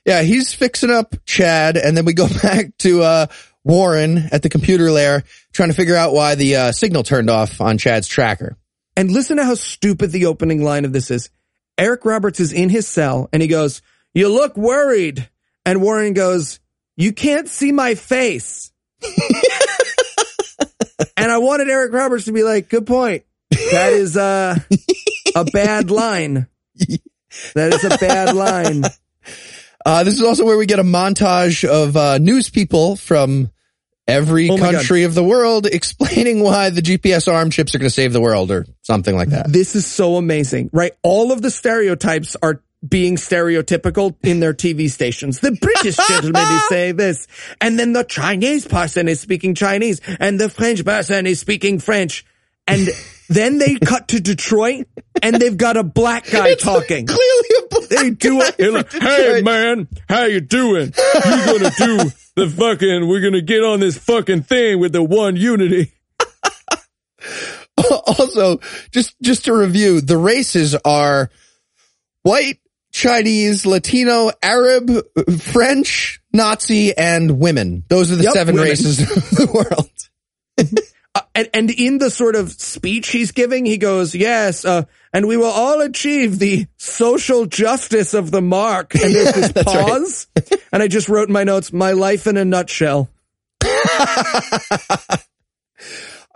yeah, he's fixing up Chad and then we go back to, uh, Warren at the computer lair trying to figure out why the, uh, signal turned off on Chad's tracker. And listen to how stupid the opening line of this is. Eric Roberts is in his cell and he goes, you look worried. And Warren goes, you can't see my face. and I wanted Eric Roberts to be like, good point. That is, uh, a bad line. That is a bad line. Uh, this is also where we get a montage of uh, news people from every Oh my God. country of the world explaining why the GPS arm chips are going to save the world or something like that. This is so amazing, right? All of the stereotypes are being stereotypical in their TV stations. The British gentleman is saying this, and then the Chinese person is speaking Chinese, and the French person is speaking French. And then they cut to Detroit, and they've got a black guy talking. Clearly a black They do it. like, hey man, how you doing? You're gonna do the fucking, we're gonna get on this fucking thing with the one unity. also, just just to review, the races are white, Chinese, Latino, Arab, French, Nazi, and women. Those are the Yep, seven women. races of the world. Uh, and, and in the sort of speech he's giving, he goes, yes, uh, and we will all achieve the social justice of the mark. And there's this That's right. pause. and I just wrote in my notes, my life in a nutshell.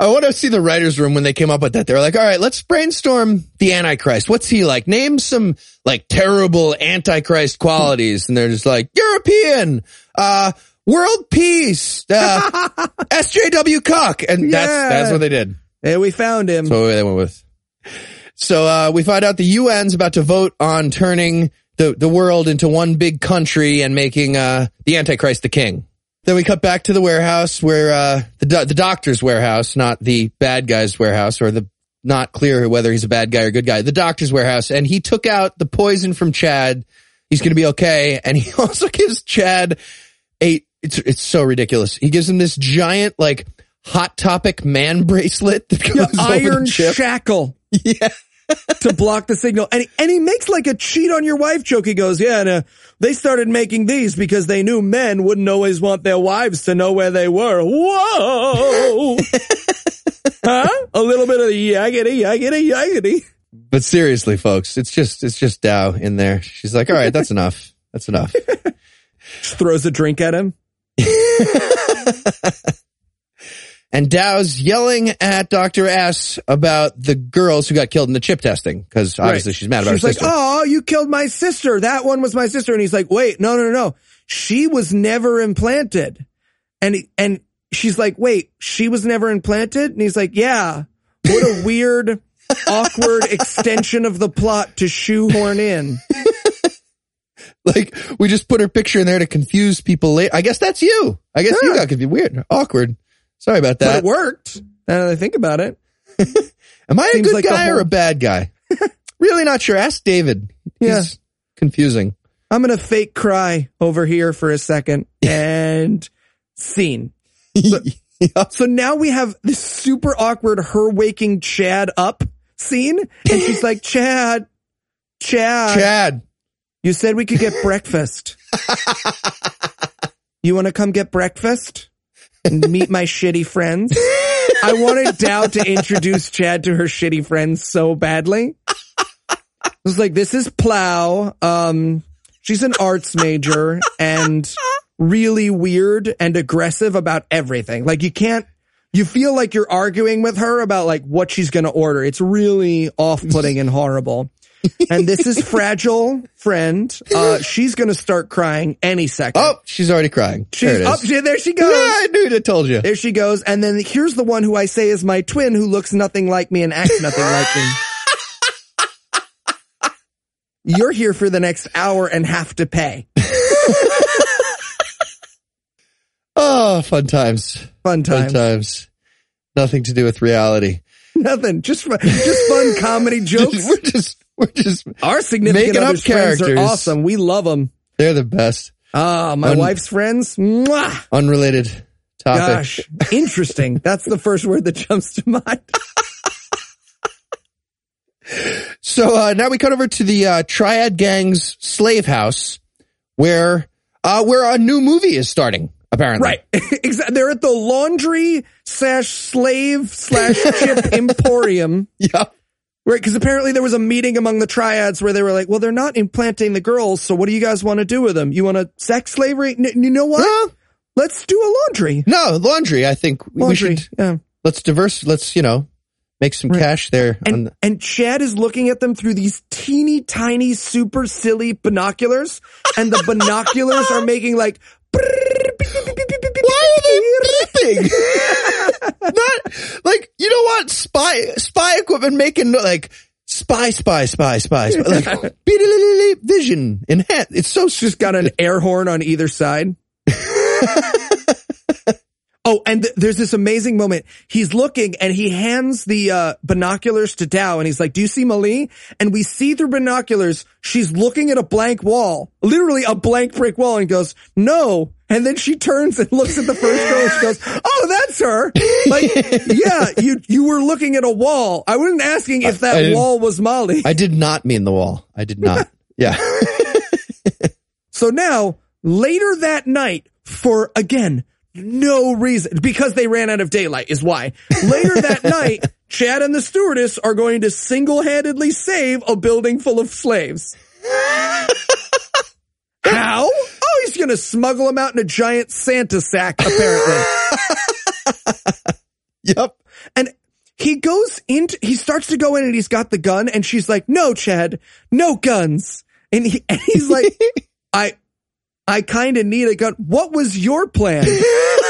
I want to see the writer's room when they came up with that. They were like, all right, let's brainstorm the Antichrist. What's he like? Name some like terrible Antichrist qualities. And they're just like, European, uh, world peace, uh, SJW cock. And that's, Yeah. that's what they did. And we found him. That's what they went with. So, uh, we find out the UN's about to vote on turning the, the world into one big country and making, uh, the Antichrist the king. Then we cut back to the warehouse where, uh, the, do- the doctor's warehouse, not the bad guy's warehouse or the not clear whether he's a bad guy or good guy, the doctor's warehouse. And he took out the poison from Chad. He's going to be okay. And he also gives Chad a, it's, it's so ridiculous. He gives him this giant, like, hot topic man bracelet that goes over the Iron shackle Yeah. to block the signal. And he, and he makes like a cheat on your wife joke. He goes, yeah, and, uh, they started making these because they knew men wouldn't always want their wives to know where they were. Whoa. huh? A little bit of the yaggity, yaggity, yaggity. But seriously, folks, it's just, it's just Dow in there. She's like, all right, that's enough. That's enough. Just throws a drink at him. And Dow's yelling at Dr. S about the girls who got killed in the chip testing because obviously Right. she's mad about She's her like, sister. "Oh, you killed my sister. That one was my sister." And he's like, "Wait, no, no, no, no. She was never implanted." And he- and she's like, "Wait, she was never implanted?" And he's like, "Yeah." What a weird, awkward extension of the plot to shoehorn in. Like we just put her picture in there to confuse people later. I guess that's you. I guess you Yeah. got confused. Weird, awkward. Sorry about But that. it worked. Now that I think about it. Am I a good like guy or whole- a bad guy? really not sure. Ask David. Yeah. He's confusing. I'm going to fake cry over here for a second and scene. Yep. So now we have this super awkward her waking Chad up scene. And she's like, Chad, Chad, Chad. you said we could get breakfast. you want to come get breakfast meet my shitty friends? I wanted Dow to introduce Chad to her shitty friends so badly. I was like, this is Plow. Um, she's an arts major and really weird and aggressive about everything. Like you can't, you feel like you're arguing with her about like what she's going to order. It's really off-putting and horrible. And this is fragile friend. Uh, she's going to start crying any second. Oh, she's already crying. she's there up. She, there she yeah, goes. I knew it. I told you. There she goes. And then here's the one who I say is my twin who looks nothing like me and acts nothing like me. You're here for the next hour and have to pay. Oh, fun times. Fun Fun times. Nothing to do with reality. Nothing. Just fun, just fun comedy jokes. we're just, we're just, Our significant other's friends are awesome. We love them. they're the best. Ah, my Un- wife's friends. Mwah! Unrelated topic. Gosh, interesting. That's the first word that jumps to mind. So uh, now we cut over to the uh, Triad Gang's slave house, where uh, where a new movie is starting. Apparently, Right. exactly. They're at the laundry slash slave slash chip emporium. Yep. Right. Cause apparently there was a meeting among the triads where they were like, well, they're not implanting the girls. So what do you guys want to do with them? You want to sex slavery? N- you know what? Let's do a laundry. no laundry. I think we should yeah. let's diverse. Let's you know make some Right. cash there. on And, the- and Chad is looking at them through these teeny tiny, super silly binoculars. And the binoculars are making like, Why are they beeping? Not like you know what spy spy equipment making like spy spy spy spy, spy like vision enhance. It's so just got an air horn on either side. oh, and th- there's this amazing moment. He's looking and he hands the uh, binoculars to Dow and he's like, do you see Mali? And we see through binoculars, she's looking at a blank wall, literally a blank brick wall and goes, no. And then she turns and looks at the first girl and she goes, oh, that's her. Like, yeah, you, you were looking at a wall. I wasn't asking if that didn't- wall was Molly. I did not mean the wall. I did not. Yeah. So now, later that night, for again, no reason, because they ran out of daylight is why. Later that night, Chad and the stewardess are going to single-handedly save a building full of slaves. How? Oh, he's going to smuggle them out in a giant Santa sack, apparently. yep. And he goes into, he starts to go in and he's got the gun and she's like, no, Chad, no guns. And, he, and he's like, I, I kind of need a gun. What was your plan?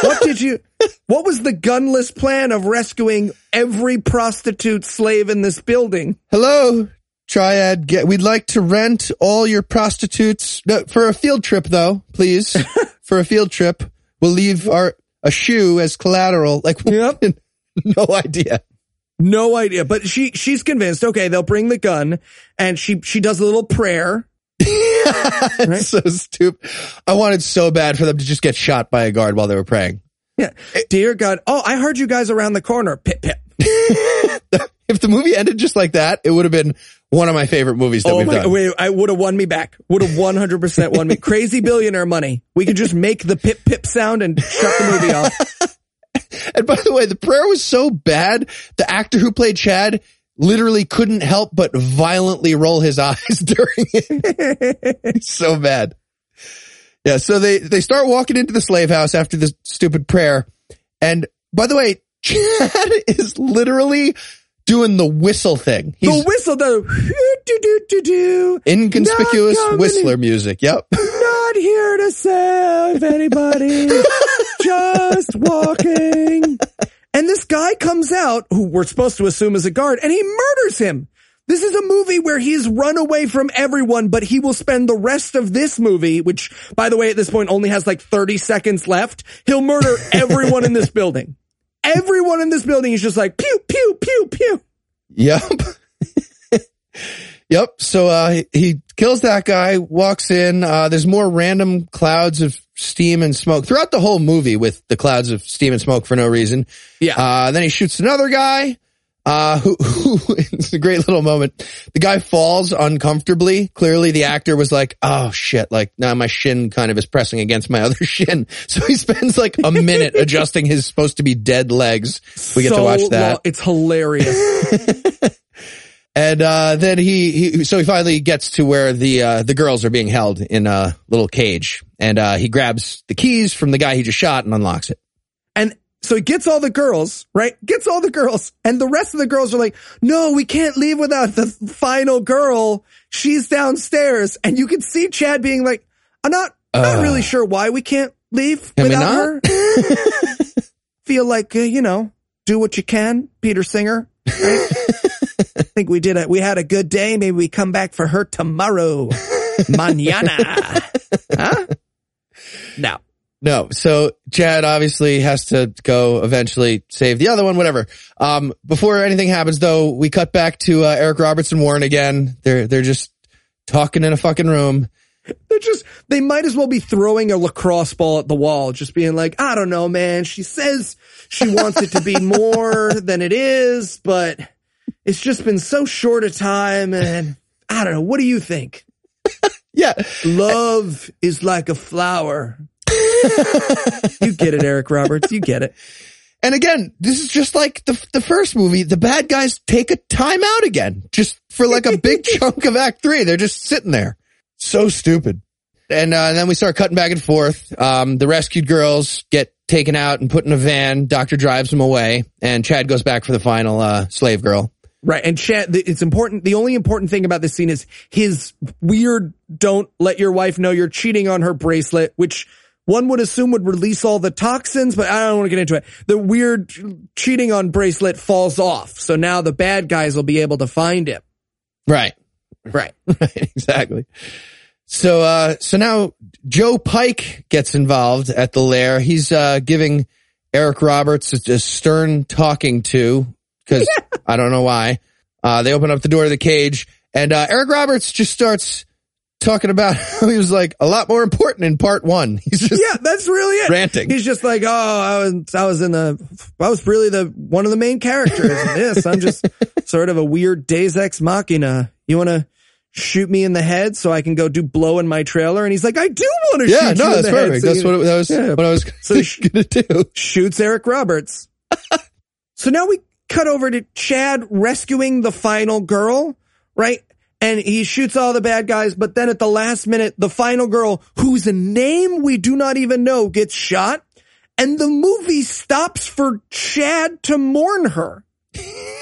What did you, what was the gunless plan of rescuing every prostitute slave in this building? Hello, Triad. Get, we'd like to rent all your prostitutes no, for a field trip, though, please. for a field trip, we'll leave our a shoe as collateral. Like, Yep. no idea. No idea, but she, she's convinced, okay, they'll bring the gun and she, she does a little prayer. It's so stupid. I wanted so bad for them to just get shot by a guard while they were praying. Yeah. Dear God. Oh, I heard you guys around the corner. Pip, pip. If the movie ended just like that, it would have been one of my favorite movies that Oh we've my, done. wait, I would have won me back. Would have 100% won me. Crazy billionaire money. We could just make the pip pip sound and shut the movie off. And by the way, the prayer was so bad, the actor who played Chad literally couldn't help but violently roll his eyes during it. So bad. Yeah, so they, they start walking into the slave house after this stupid prayer. And by the way, Chad is literally doing the whistle thing. He's the whistle, the do do do do. inconspicuous whistler music. Yep. Not here to save anybody. just walking. And this guy comes out, who we're supposed to assume is a guard, and he murders him. This is a movie where he's run away from everyone, but he will spend the rest of this movie, which, by the way, at this point only has like 30 seconds left. He'll murder everyone in this building. everyone in this building is just like pew pew pew pew. Yep. yep. So uh he kills that guy, walks in, uh there's more random clouds of steam and smoke throughout the whole movie with the clouds of steam and smoke for no reason. Yeah. Uh then he shoots another guy. Uh, who, who, it's a great little moment. The guy falls uncomfortably. Clearly the actor was like, oh shit, like now my shin kind of is pressing against my other shin. So he spends like a minute adjusting his supposed to be dead legs. We get to watch that. long- It's hilarious. And uh, then he, he so he finally gets to where the uh, the girls are being held in a little cage, and uh, he grabs the keys from the guy he just shot and unlocks it. And so he gets all the girls, right? Gets all the girls. And the rest of the girls are like, no, we can't leave without the final girl. She's downstairs. And you can see Chad being like, I'm not, I'm not Uh. really sure why we can't leave Can without her. Feel like, uh, you know, do what you can, Peter Singer. Right? I think we did it. We had a good day. Maybe we come back for her tomorrow. Mañana. huh? No. No, so Chad obviously has to go eventually save the other one, whatever. Um, before anything happens, though, we cut back to uh, Eric Roberts and Warren again. They're they're just talking in a fucking room. They're just, they might as well be throwing a lacrosse ball at the wall, just being like, I don't know, man. She says she wants it to be more than it is, but it's just been so short a time. And I don't know. What do you think? Yeah, Love is like a flower. you get it, Eric Roberts. You get it. And again, this is just like the the first movie. The bad guys take a time out again, just for like a big chunk of Act Three. They're just sitting there, so stupid. And, uh, then we start cutting back and forth. Um, the rescued girls get taken out and put in a van. Doctor drives them away, and Chad goes back for the final uh, slave girl. Right. And Chad, it's important. The only important thing about this scene is his weird, don't let your wife know you're cheating on her bracelet, which one would assume would release all the toxins, but I don't want to get into it. The weird cheating on bracelet falls off. So now the bad guys will be able to find him. Right. Right. Right, exactly. So, uh, so now Joe Pike gets involved at the lair. He's, uh, giving Eric Roberts a, a stern talking to because I don't know why. Uh, they open up the door of the cage and, uh, Eric Roberts just starts talking about how he was like a lot more important in part one. He's just, Yeah, that's really it. Ranting. He's just like, oh, I was, I was in the, I was really the one of the main characters in this. I'm just sort of a weird Deus Ex Machina. You want to shoot me in the head so I can go do blow in my trailer? And he's like, I do want to yeah, shoot no, you in that's the head. perfect. So That's you- what, it, that was Yeah. what I was So gonna do. shoots Eric Roberts. so now we cut over to Chad rescuing the final girl, right? And he shoots all the bad guys, but then at the last minute, the final girl, whose name we do not even know, gets shot. And the movie stops for Chad to mourn her.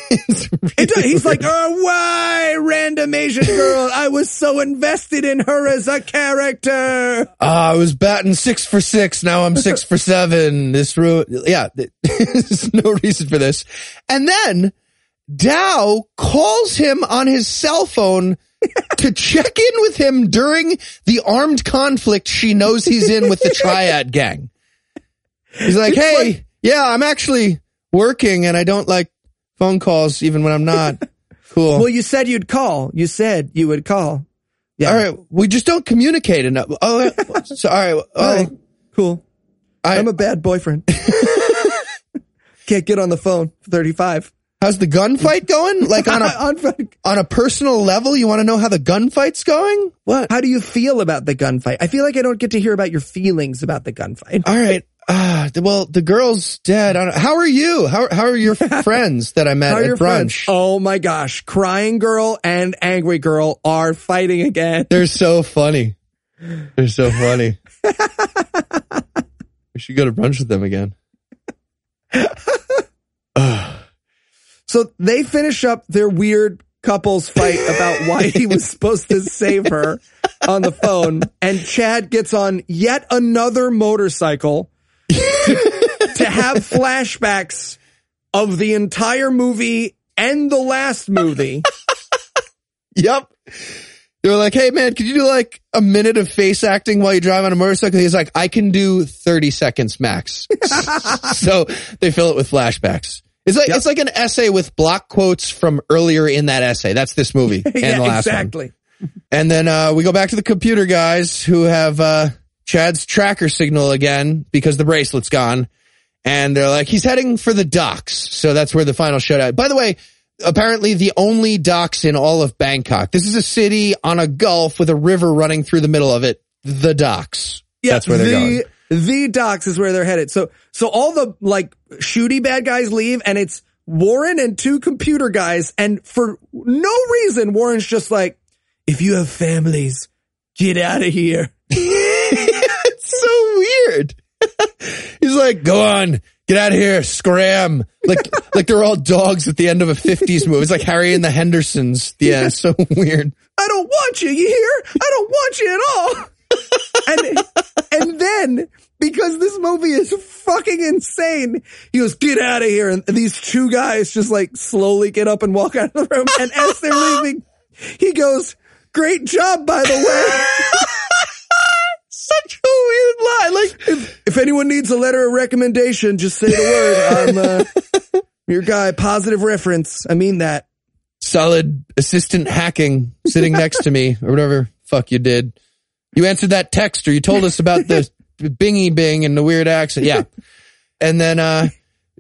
Does- he's like, oh, why, random Asian girl? I was so invested in her as a character. Ah, I was batting six for six. Now I'm six for seven. This ru yeah, there's no reason for this. And then Dow calls him on his cell phone to check in with him during the armed conflict she knows he's in with the Triad gang. He's like, hey, yeah, I'm actually working and I don't like phone calls even when I'm not. Cool. Well, you said you'd call. You said you would call. Yeah. all right. We just don't communicate enough. Oh, so, all right. Oh, right. Cool. I, I'm a bad boyfriend. Can't get on the phone. 35. How's the gunfight going? Like on a On- on a personal level, you want to know how the gunfight's going? What? How do you feel about the gunfight? I feel like I don't get to hear about your feelings about the gunfight. All right. Ah, well, the girl's dead. I don't, how are you? How how are your friends that I met at brunch? friends? Oh my gosh. Crying girl and angry girl are fighting again. They're so funny. They're so funny. we should go to brunch with them again. So they finish up their weird couples fight about why he was supposed to save her on the phone. And Chad gets on yet another motorcycle to, to have flashbacks of the entire movie and the last movie. Yep. they were like, "Hey man, could you do like a minute of face acting while you drive on a motorcycle?" He's like, "I can do 30 seconds max." so they fill it with flashbacks. It's like Yep. it's like an essay with block quotes from earlier in that essay. That's this movie and yeah, the last one. exactly. And then uh, we go back to the computer guys who have uh, Chad's tracker signal again because the bracelet's gone. And they're like, he's heading for the docks. So that's where the final showdown. By the way, apparently the only docks in all of Bangkok. This is a city on a gulf with a river running through the middle of it. The docks. Yeah, that's where they're the, going. The docks is where they're headed. So, so all the like shooty bad guys leave and it's Warren and two computer guys. And for no reason, Warren's just like, if you have families, get out of here. it's so weird. He's like, go on, get out of here, scram. Like, like they're all dogs at the end of a 50s movie. It's like Harry and the Hendersons. Yeah, it's so weird. I don't want you. You hear? I don't want you at all. and, and then because this movie is fucking insane, he goes, get out of here. And these two guys just like slowly get up and walk out of the room. And as they're leaving, he goes, great job, by the way. Such a weird line. Like, if, if anyone needs a letter of recommendation, just say the word. I'm, uh, your guy, positive reference. I mean that. solid assistant hacking sitting next to me or whatever fuck you did. You answered that text or you told us about the bingy bing and the weird accent. Yeah. And then, uh,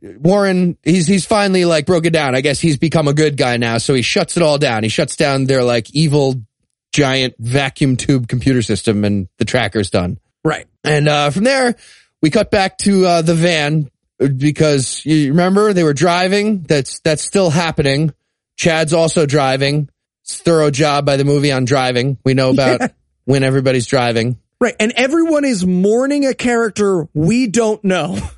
Warren, he's, he's finally like broken down. I guess he's become a good guy now. So he shuts it all down. He shuts down their like evil giant vacuum tube computer system and the tracker's done. Right. And uh, from there, we cut back to uh, the van because you remember they were driving. That's that's still happening. Chad's also driving. It's a thorough job by the movie on driving. We know about Yeah. when everybody's driving. Right. And everyone is mourning a character we don't know.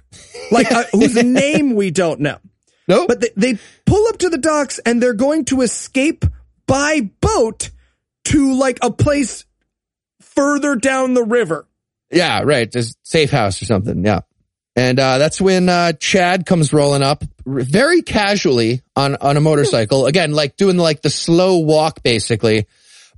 Like, uh, whose name we don't know. Nope. But they, they pull up to the docks and they're going to escape by boat to like a place further down the river. yeah, right. Just safe house or something. Yeah. And uh, that's when uh, Chad comes rolling up very casually on on a motorcycle. Again, like doing like the slow walk, basically.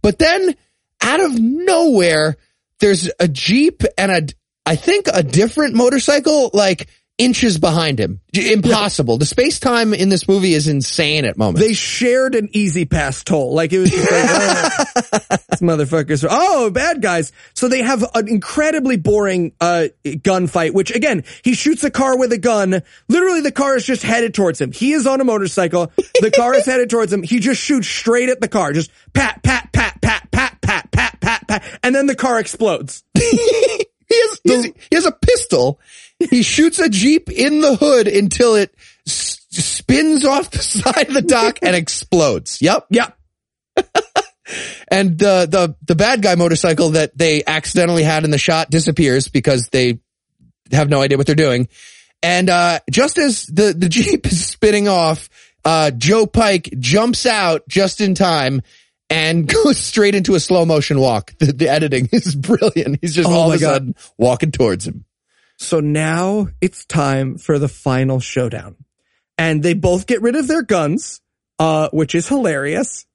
But then out of nowhere, there's a jeep and a I think a different motorcycle like inches behind him. Impossible. The space time in this movie is insane at moments. They shared an easy pass toll. Like it was just like, oh, motherfuckers. Oh, bad guys. So they have an incredibly boring, uh, gunfight, which again, he shoots a car with a gun. Literally the car is just headed towards him. He is on a motorcycle. The car is headed towards him. He just shoots straight at the car. Just pat, pat, pat, pat, pat, pat, pat, pat, pat. And then the car explodes. he has, he's- he has a pistol. He shoots a Jeep in the hood until it s- spins off the side of the dock and explodes. Yep. Yep. And the, the, the bad guy motorcycle that they accidentally had in the shot disappears because they have no idea what they're doing. And, uh, just as the, the Jeep is spinning off, uh, Joe Pike jumps out just in time and goes straight into a slow motion walk. The, the editing is brilliant. He's just Oh all of a God. sudden walking towards him. So now it's time for the final showdown. And they both get rid of their guns, uh, which is hilarious.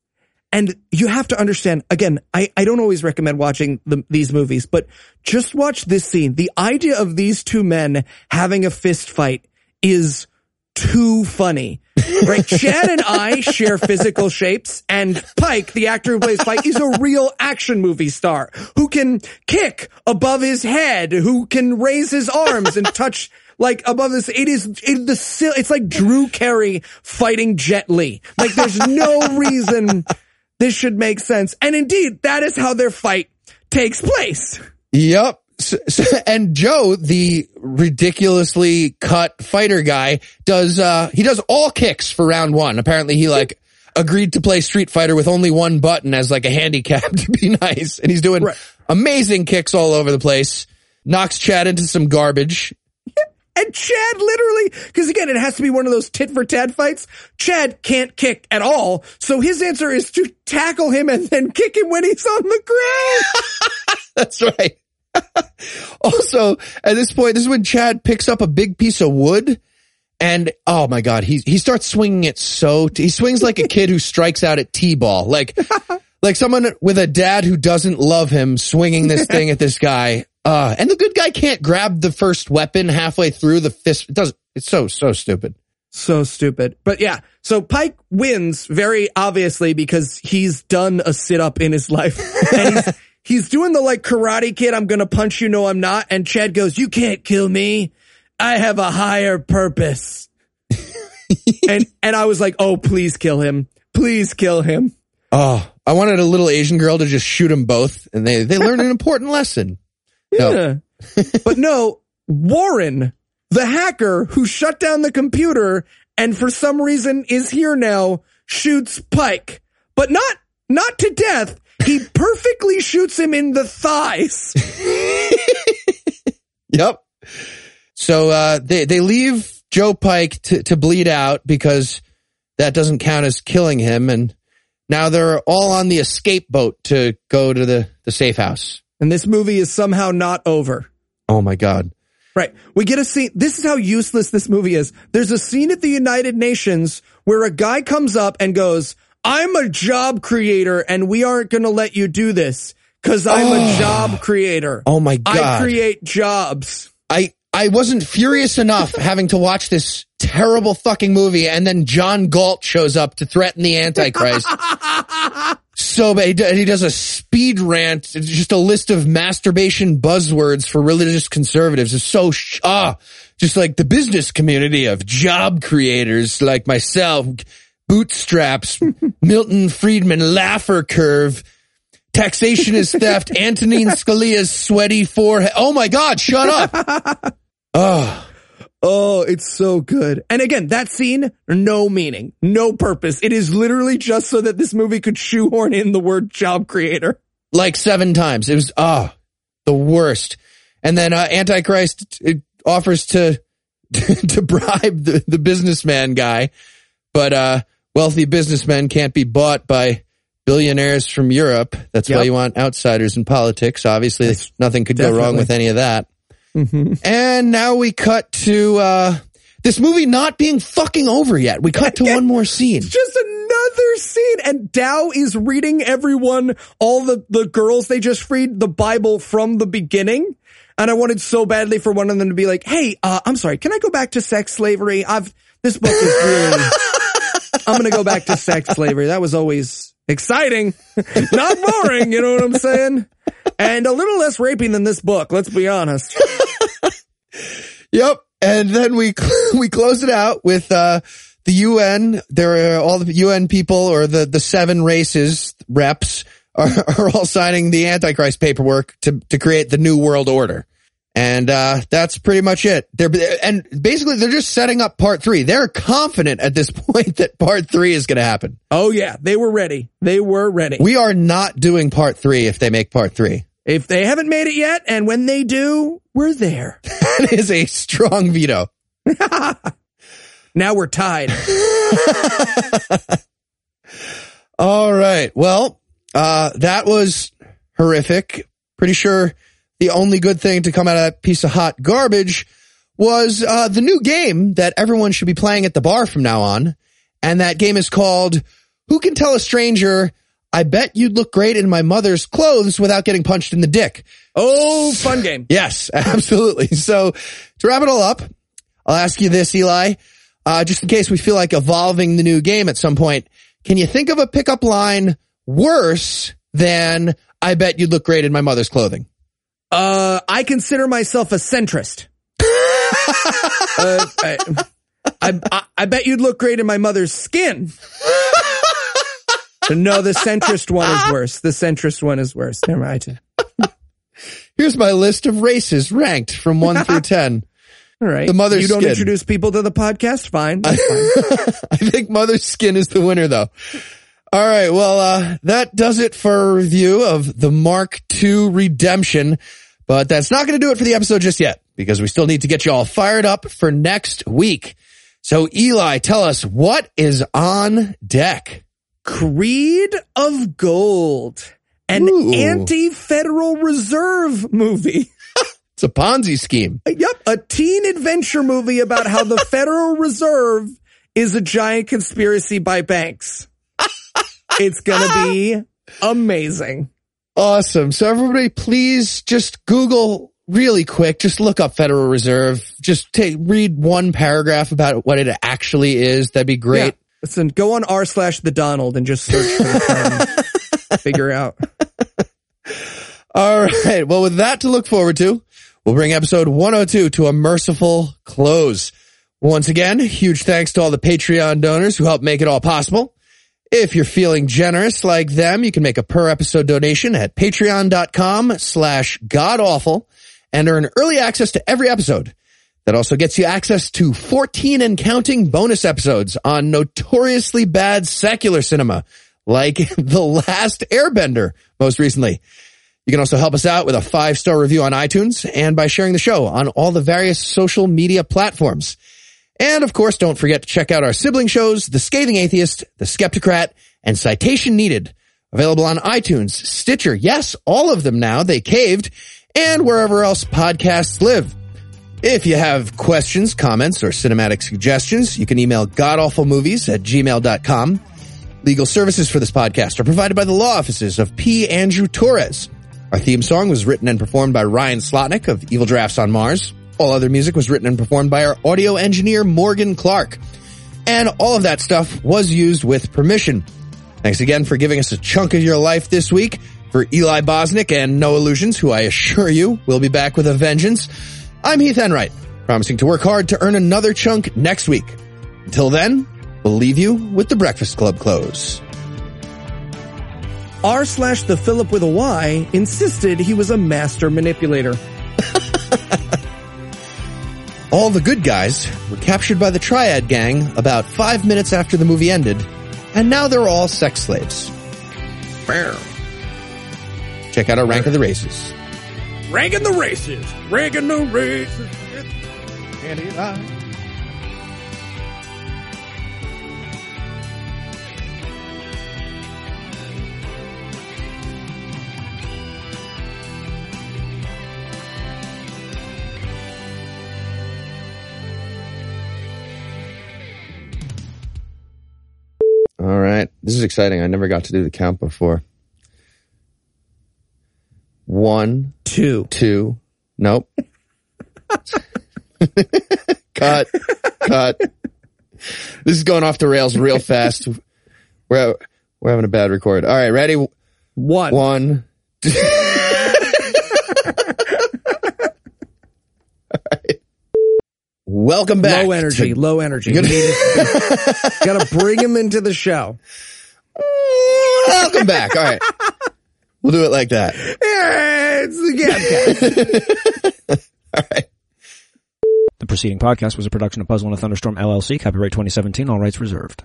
And you have to understand, again, I, I don't always recommend watching the, these movies, but just watch this scene. The idea of these two men having a fist fight is too funny. Right? Chad and I share physical shapes and Pike, the actor who plays Pike, is a real action movie star who can kick above his head, who can raise his arms and touch like above this. It is, it, the, it's like Drew Carey fighting Jet Li. Like there's no reason this should make sense. And indeed, that is how their fight takes place. Yep. So, so, and Joe, the ridiculously cut fighter guy, does uh he does all kicks for round one. Apparently, he like agreed to play Street Fighter with only one button as like a handicap to be nice, and he's doing Right. amazing kicks all over the place. Knocks Chad into some garbage. And Chad literally, because again, it has to be one of those tit for tat fights. Chad can't kick at all. So his answer is to tackle him and then kick him when he's on the ground. That's right. also, at this point, this is when Chad picks up a big piece of wood and oh my God, he, he starts swinging it so, he swings like a kid who strikes out at T-ball. Like, like someone with a dad who doesn't love him swinging this thing at this guy. Uh, and the good guy can't grab the first weapon halfway through the fist. It doesn't, it's so, so stupid. So stupid. But yeah, so Pike wins very obviously because he's done a sit up in his life. He's, doing the like karate kid, I'm gonna punch you, no, I'm not. And Chad goes, You can't kill me. I have a higher purpose. and and I was like, Oh, please kill him. Please kill him. Oh, I wanted a little Asian girl to just shoot them both and they, they learned an important lesson. No. Yeah. but no, Warren, the hacker who shut down the computer and for some reason is here now, shoots Pike, but not, not to death. He perfectly shoots him in the thighs. Yep. So, uh, they, they leave Joe Pike to, to bleed out because that doesn't count as killing him. And now they're all on the escape boat to go to the, the safe house. And this movie is somehow not over. Oh my God. Right. We get a scene. This is how useless this movie is. There's a scene at the United Nations where a guy comes up and goes, I'm a job creator and we aren't going to let you do this because I'm a job creator. Oh my God. I create jobs. I I wasn't furious enough having to watch this terrible fucking movie, and then John Galt shows up to threaten the Antichrist. so bad. He He does a speed rant, it's just a list of masturbation buzzwords for religious conservatives. It's so sh- ah, just like the business community of job creators like myself, bootstraps, Milton Friedman, Laffer curve. Taxation is theft. Antonin Scalia's sweaty forehead. Oh my God, shut up. Oh, Oh, it's so good. And again, that scene, no meaning, no purpose. It is literally just so that this movie could shoehorn in the word job creator. like seven times. It was, ah, the worst. And then, uh, Antichrist it offers to, to bribe the, the businessman guy, but, uh, wealthy businessmen can't be bought by billionaires from Europe. That's why you want outsiders in politics. Obviously, nothing could go wrong with any of that. And now we cut to, uh, this movie not being fucking over yet. We cut to one more scene. Just another scene. And Dow is reading everyone, all the, the girls they just freed, the Bible from the beginning. And I wanted so badly for one of them to be like, Hey, uh, I'm sorry. Can I go back to sex slavery? I've, this book is really, I'm going to go back to sex slavery. That was always exciting, not boring. You know what I'm saying? And a little less raping than this book. Let's be honest. Yep. And then we we close it out with uh the UN. There are all the UN people or the the seven races reps are, are all signing the Antichrist paperwork to to create the new world order. And uh that's pretty much it. They're and basically they're just setting up part 3. They're confident at this point that part 3 is going to happen. Oh yeah, they were ready. They were ready. We are not doing part 3 if they make part 3. If they haven't made it yet, and when they do, we're there. That is a strong veto. Now we're tied. All right. Well, uh, that was horrific. Pretty sure the only good thing to come out of that piece of hot garbage was, uh, the new game that everyone should be playing at the bar from now on. And that game is called Who Can Tell a Stranger? I bet you'd look great in my mother's clothes without getting punched in the dick. Oh, fun game. Yes, absolutely. So to wrap it all up, I'll ask you this, Eli, uh, just in case we feel like evolving the new game at some point. Can you think of a pickup line worse than I bet you'd look great in my mother's clothing? Uh, I consider myself a centrist. uh, I, I, I, I bet you'd look great in my mother's skin. no, the centrist one is worse. The centrist one is worse. Never mind. Here's my list of races ranked from one through 10. All right. The mother's You don't skin. introduce people to the podcast? Fine. That's fine. I think mother's skin is the winner though. All right. Well, uh, that does it for a review of the Mark II redemption, but that's not going to do it for the episode just yet because we still need to get you all fired up for next week. So Eli, tell us what is on deck. Creed of Gold, an Ooh. anti-Federal Reserve movie. It's a Ponzi scheme. Yep, a teen adventure movie about how the Federal Reserve is a giant conspiracy by banks. It's gonna be Amazing. Awesome. So everybody, please just Google really quick. Just look up Federal Reserve. Just take, read one paragraph about what it actually is. That'd be great. Yeah. Listen, go on r slash the Donald and just search for the term. Figure out. All right. Well, with that to look forward to, we'll bring episode 102 to a merciful close. Once again, huge thanks to all the Patreon donors who helped make it all possible. If you're feeling generous like them, you can make a per episode donation at patreon.com slash godawful and earn early access to every episode. That also gets you access to 14 and counting bonus episodes on notoriously bad secular cinema, like The Last Airbender most recently. You can also help us out with a five star review on iTunes and by sharing the show on all the various social media platforms. And of course, don't forget to check out our sibling shows, The Scathing Atheist, The Skeptocrat, and Citation Needed. Available on iTunes, Stitcher, yes, all of them now, they caved, and wherever else podcasts live. If you have questions, comments, or cinematic suggestions, you can email godawfulmovies at gmail.com. Legal services for this podcast are provided by the law offices of P. Andrew Torres. Our theme song was written and performed by Ryan Slotnick of Evil Drafts on Mars. All other music was written and performed by our audio engineer, Morgan Clark. And all of that stuff was used with permission. Thanks again for giving us a chunk of your life this week. For Eli Bosnick and Noah Lugeons, who I assure you will be back with a vengeance, I'm Heath Enright, promising to work hard to earn another chunk next week. Until then, we'll leave you with the Breakfast Club close. R slash the Philip with a Y insisted he was a master manipulator. All the good guys were captured by the Triad Gang about five minutes after the movie ended, and now they're all sex slaves. Check out our rank of the races. Ranking the races. Ranking the races. And ah. All right. This is exciting. I never got to do the count before. One, Two. two, nope. cut, cut. This is going off the rails real fast. We're, we're having a bad record. All right. Ready? One. One. All right. Welcome back. Low energy, to- low energy. Good- Got to bring him into the show. Mm, welcome back. All right. We'll do it like that. It's the Gabcast. All right. The preceding podcast was a production of Puzzle and a Thunderstorm LLC, copyright 2017, all rights reserved.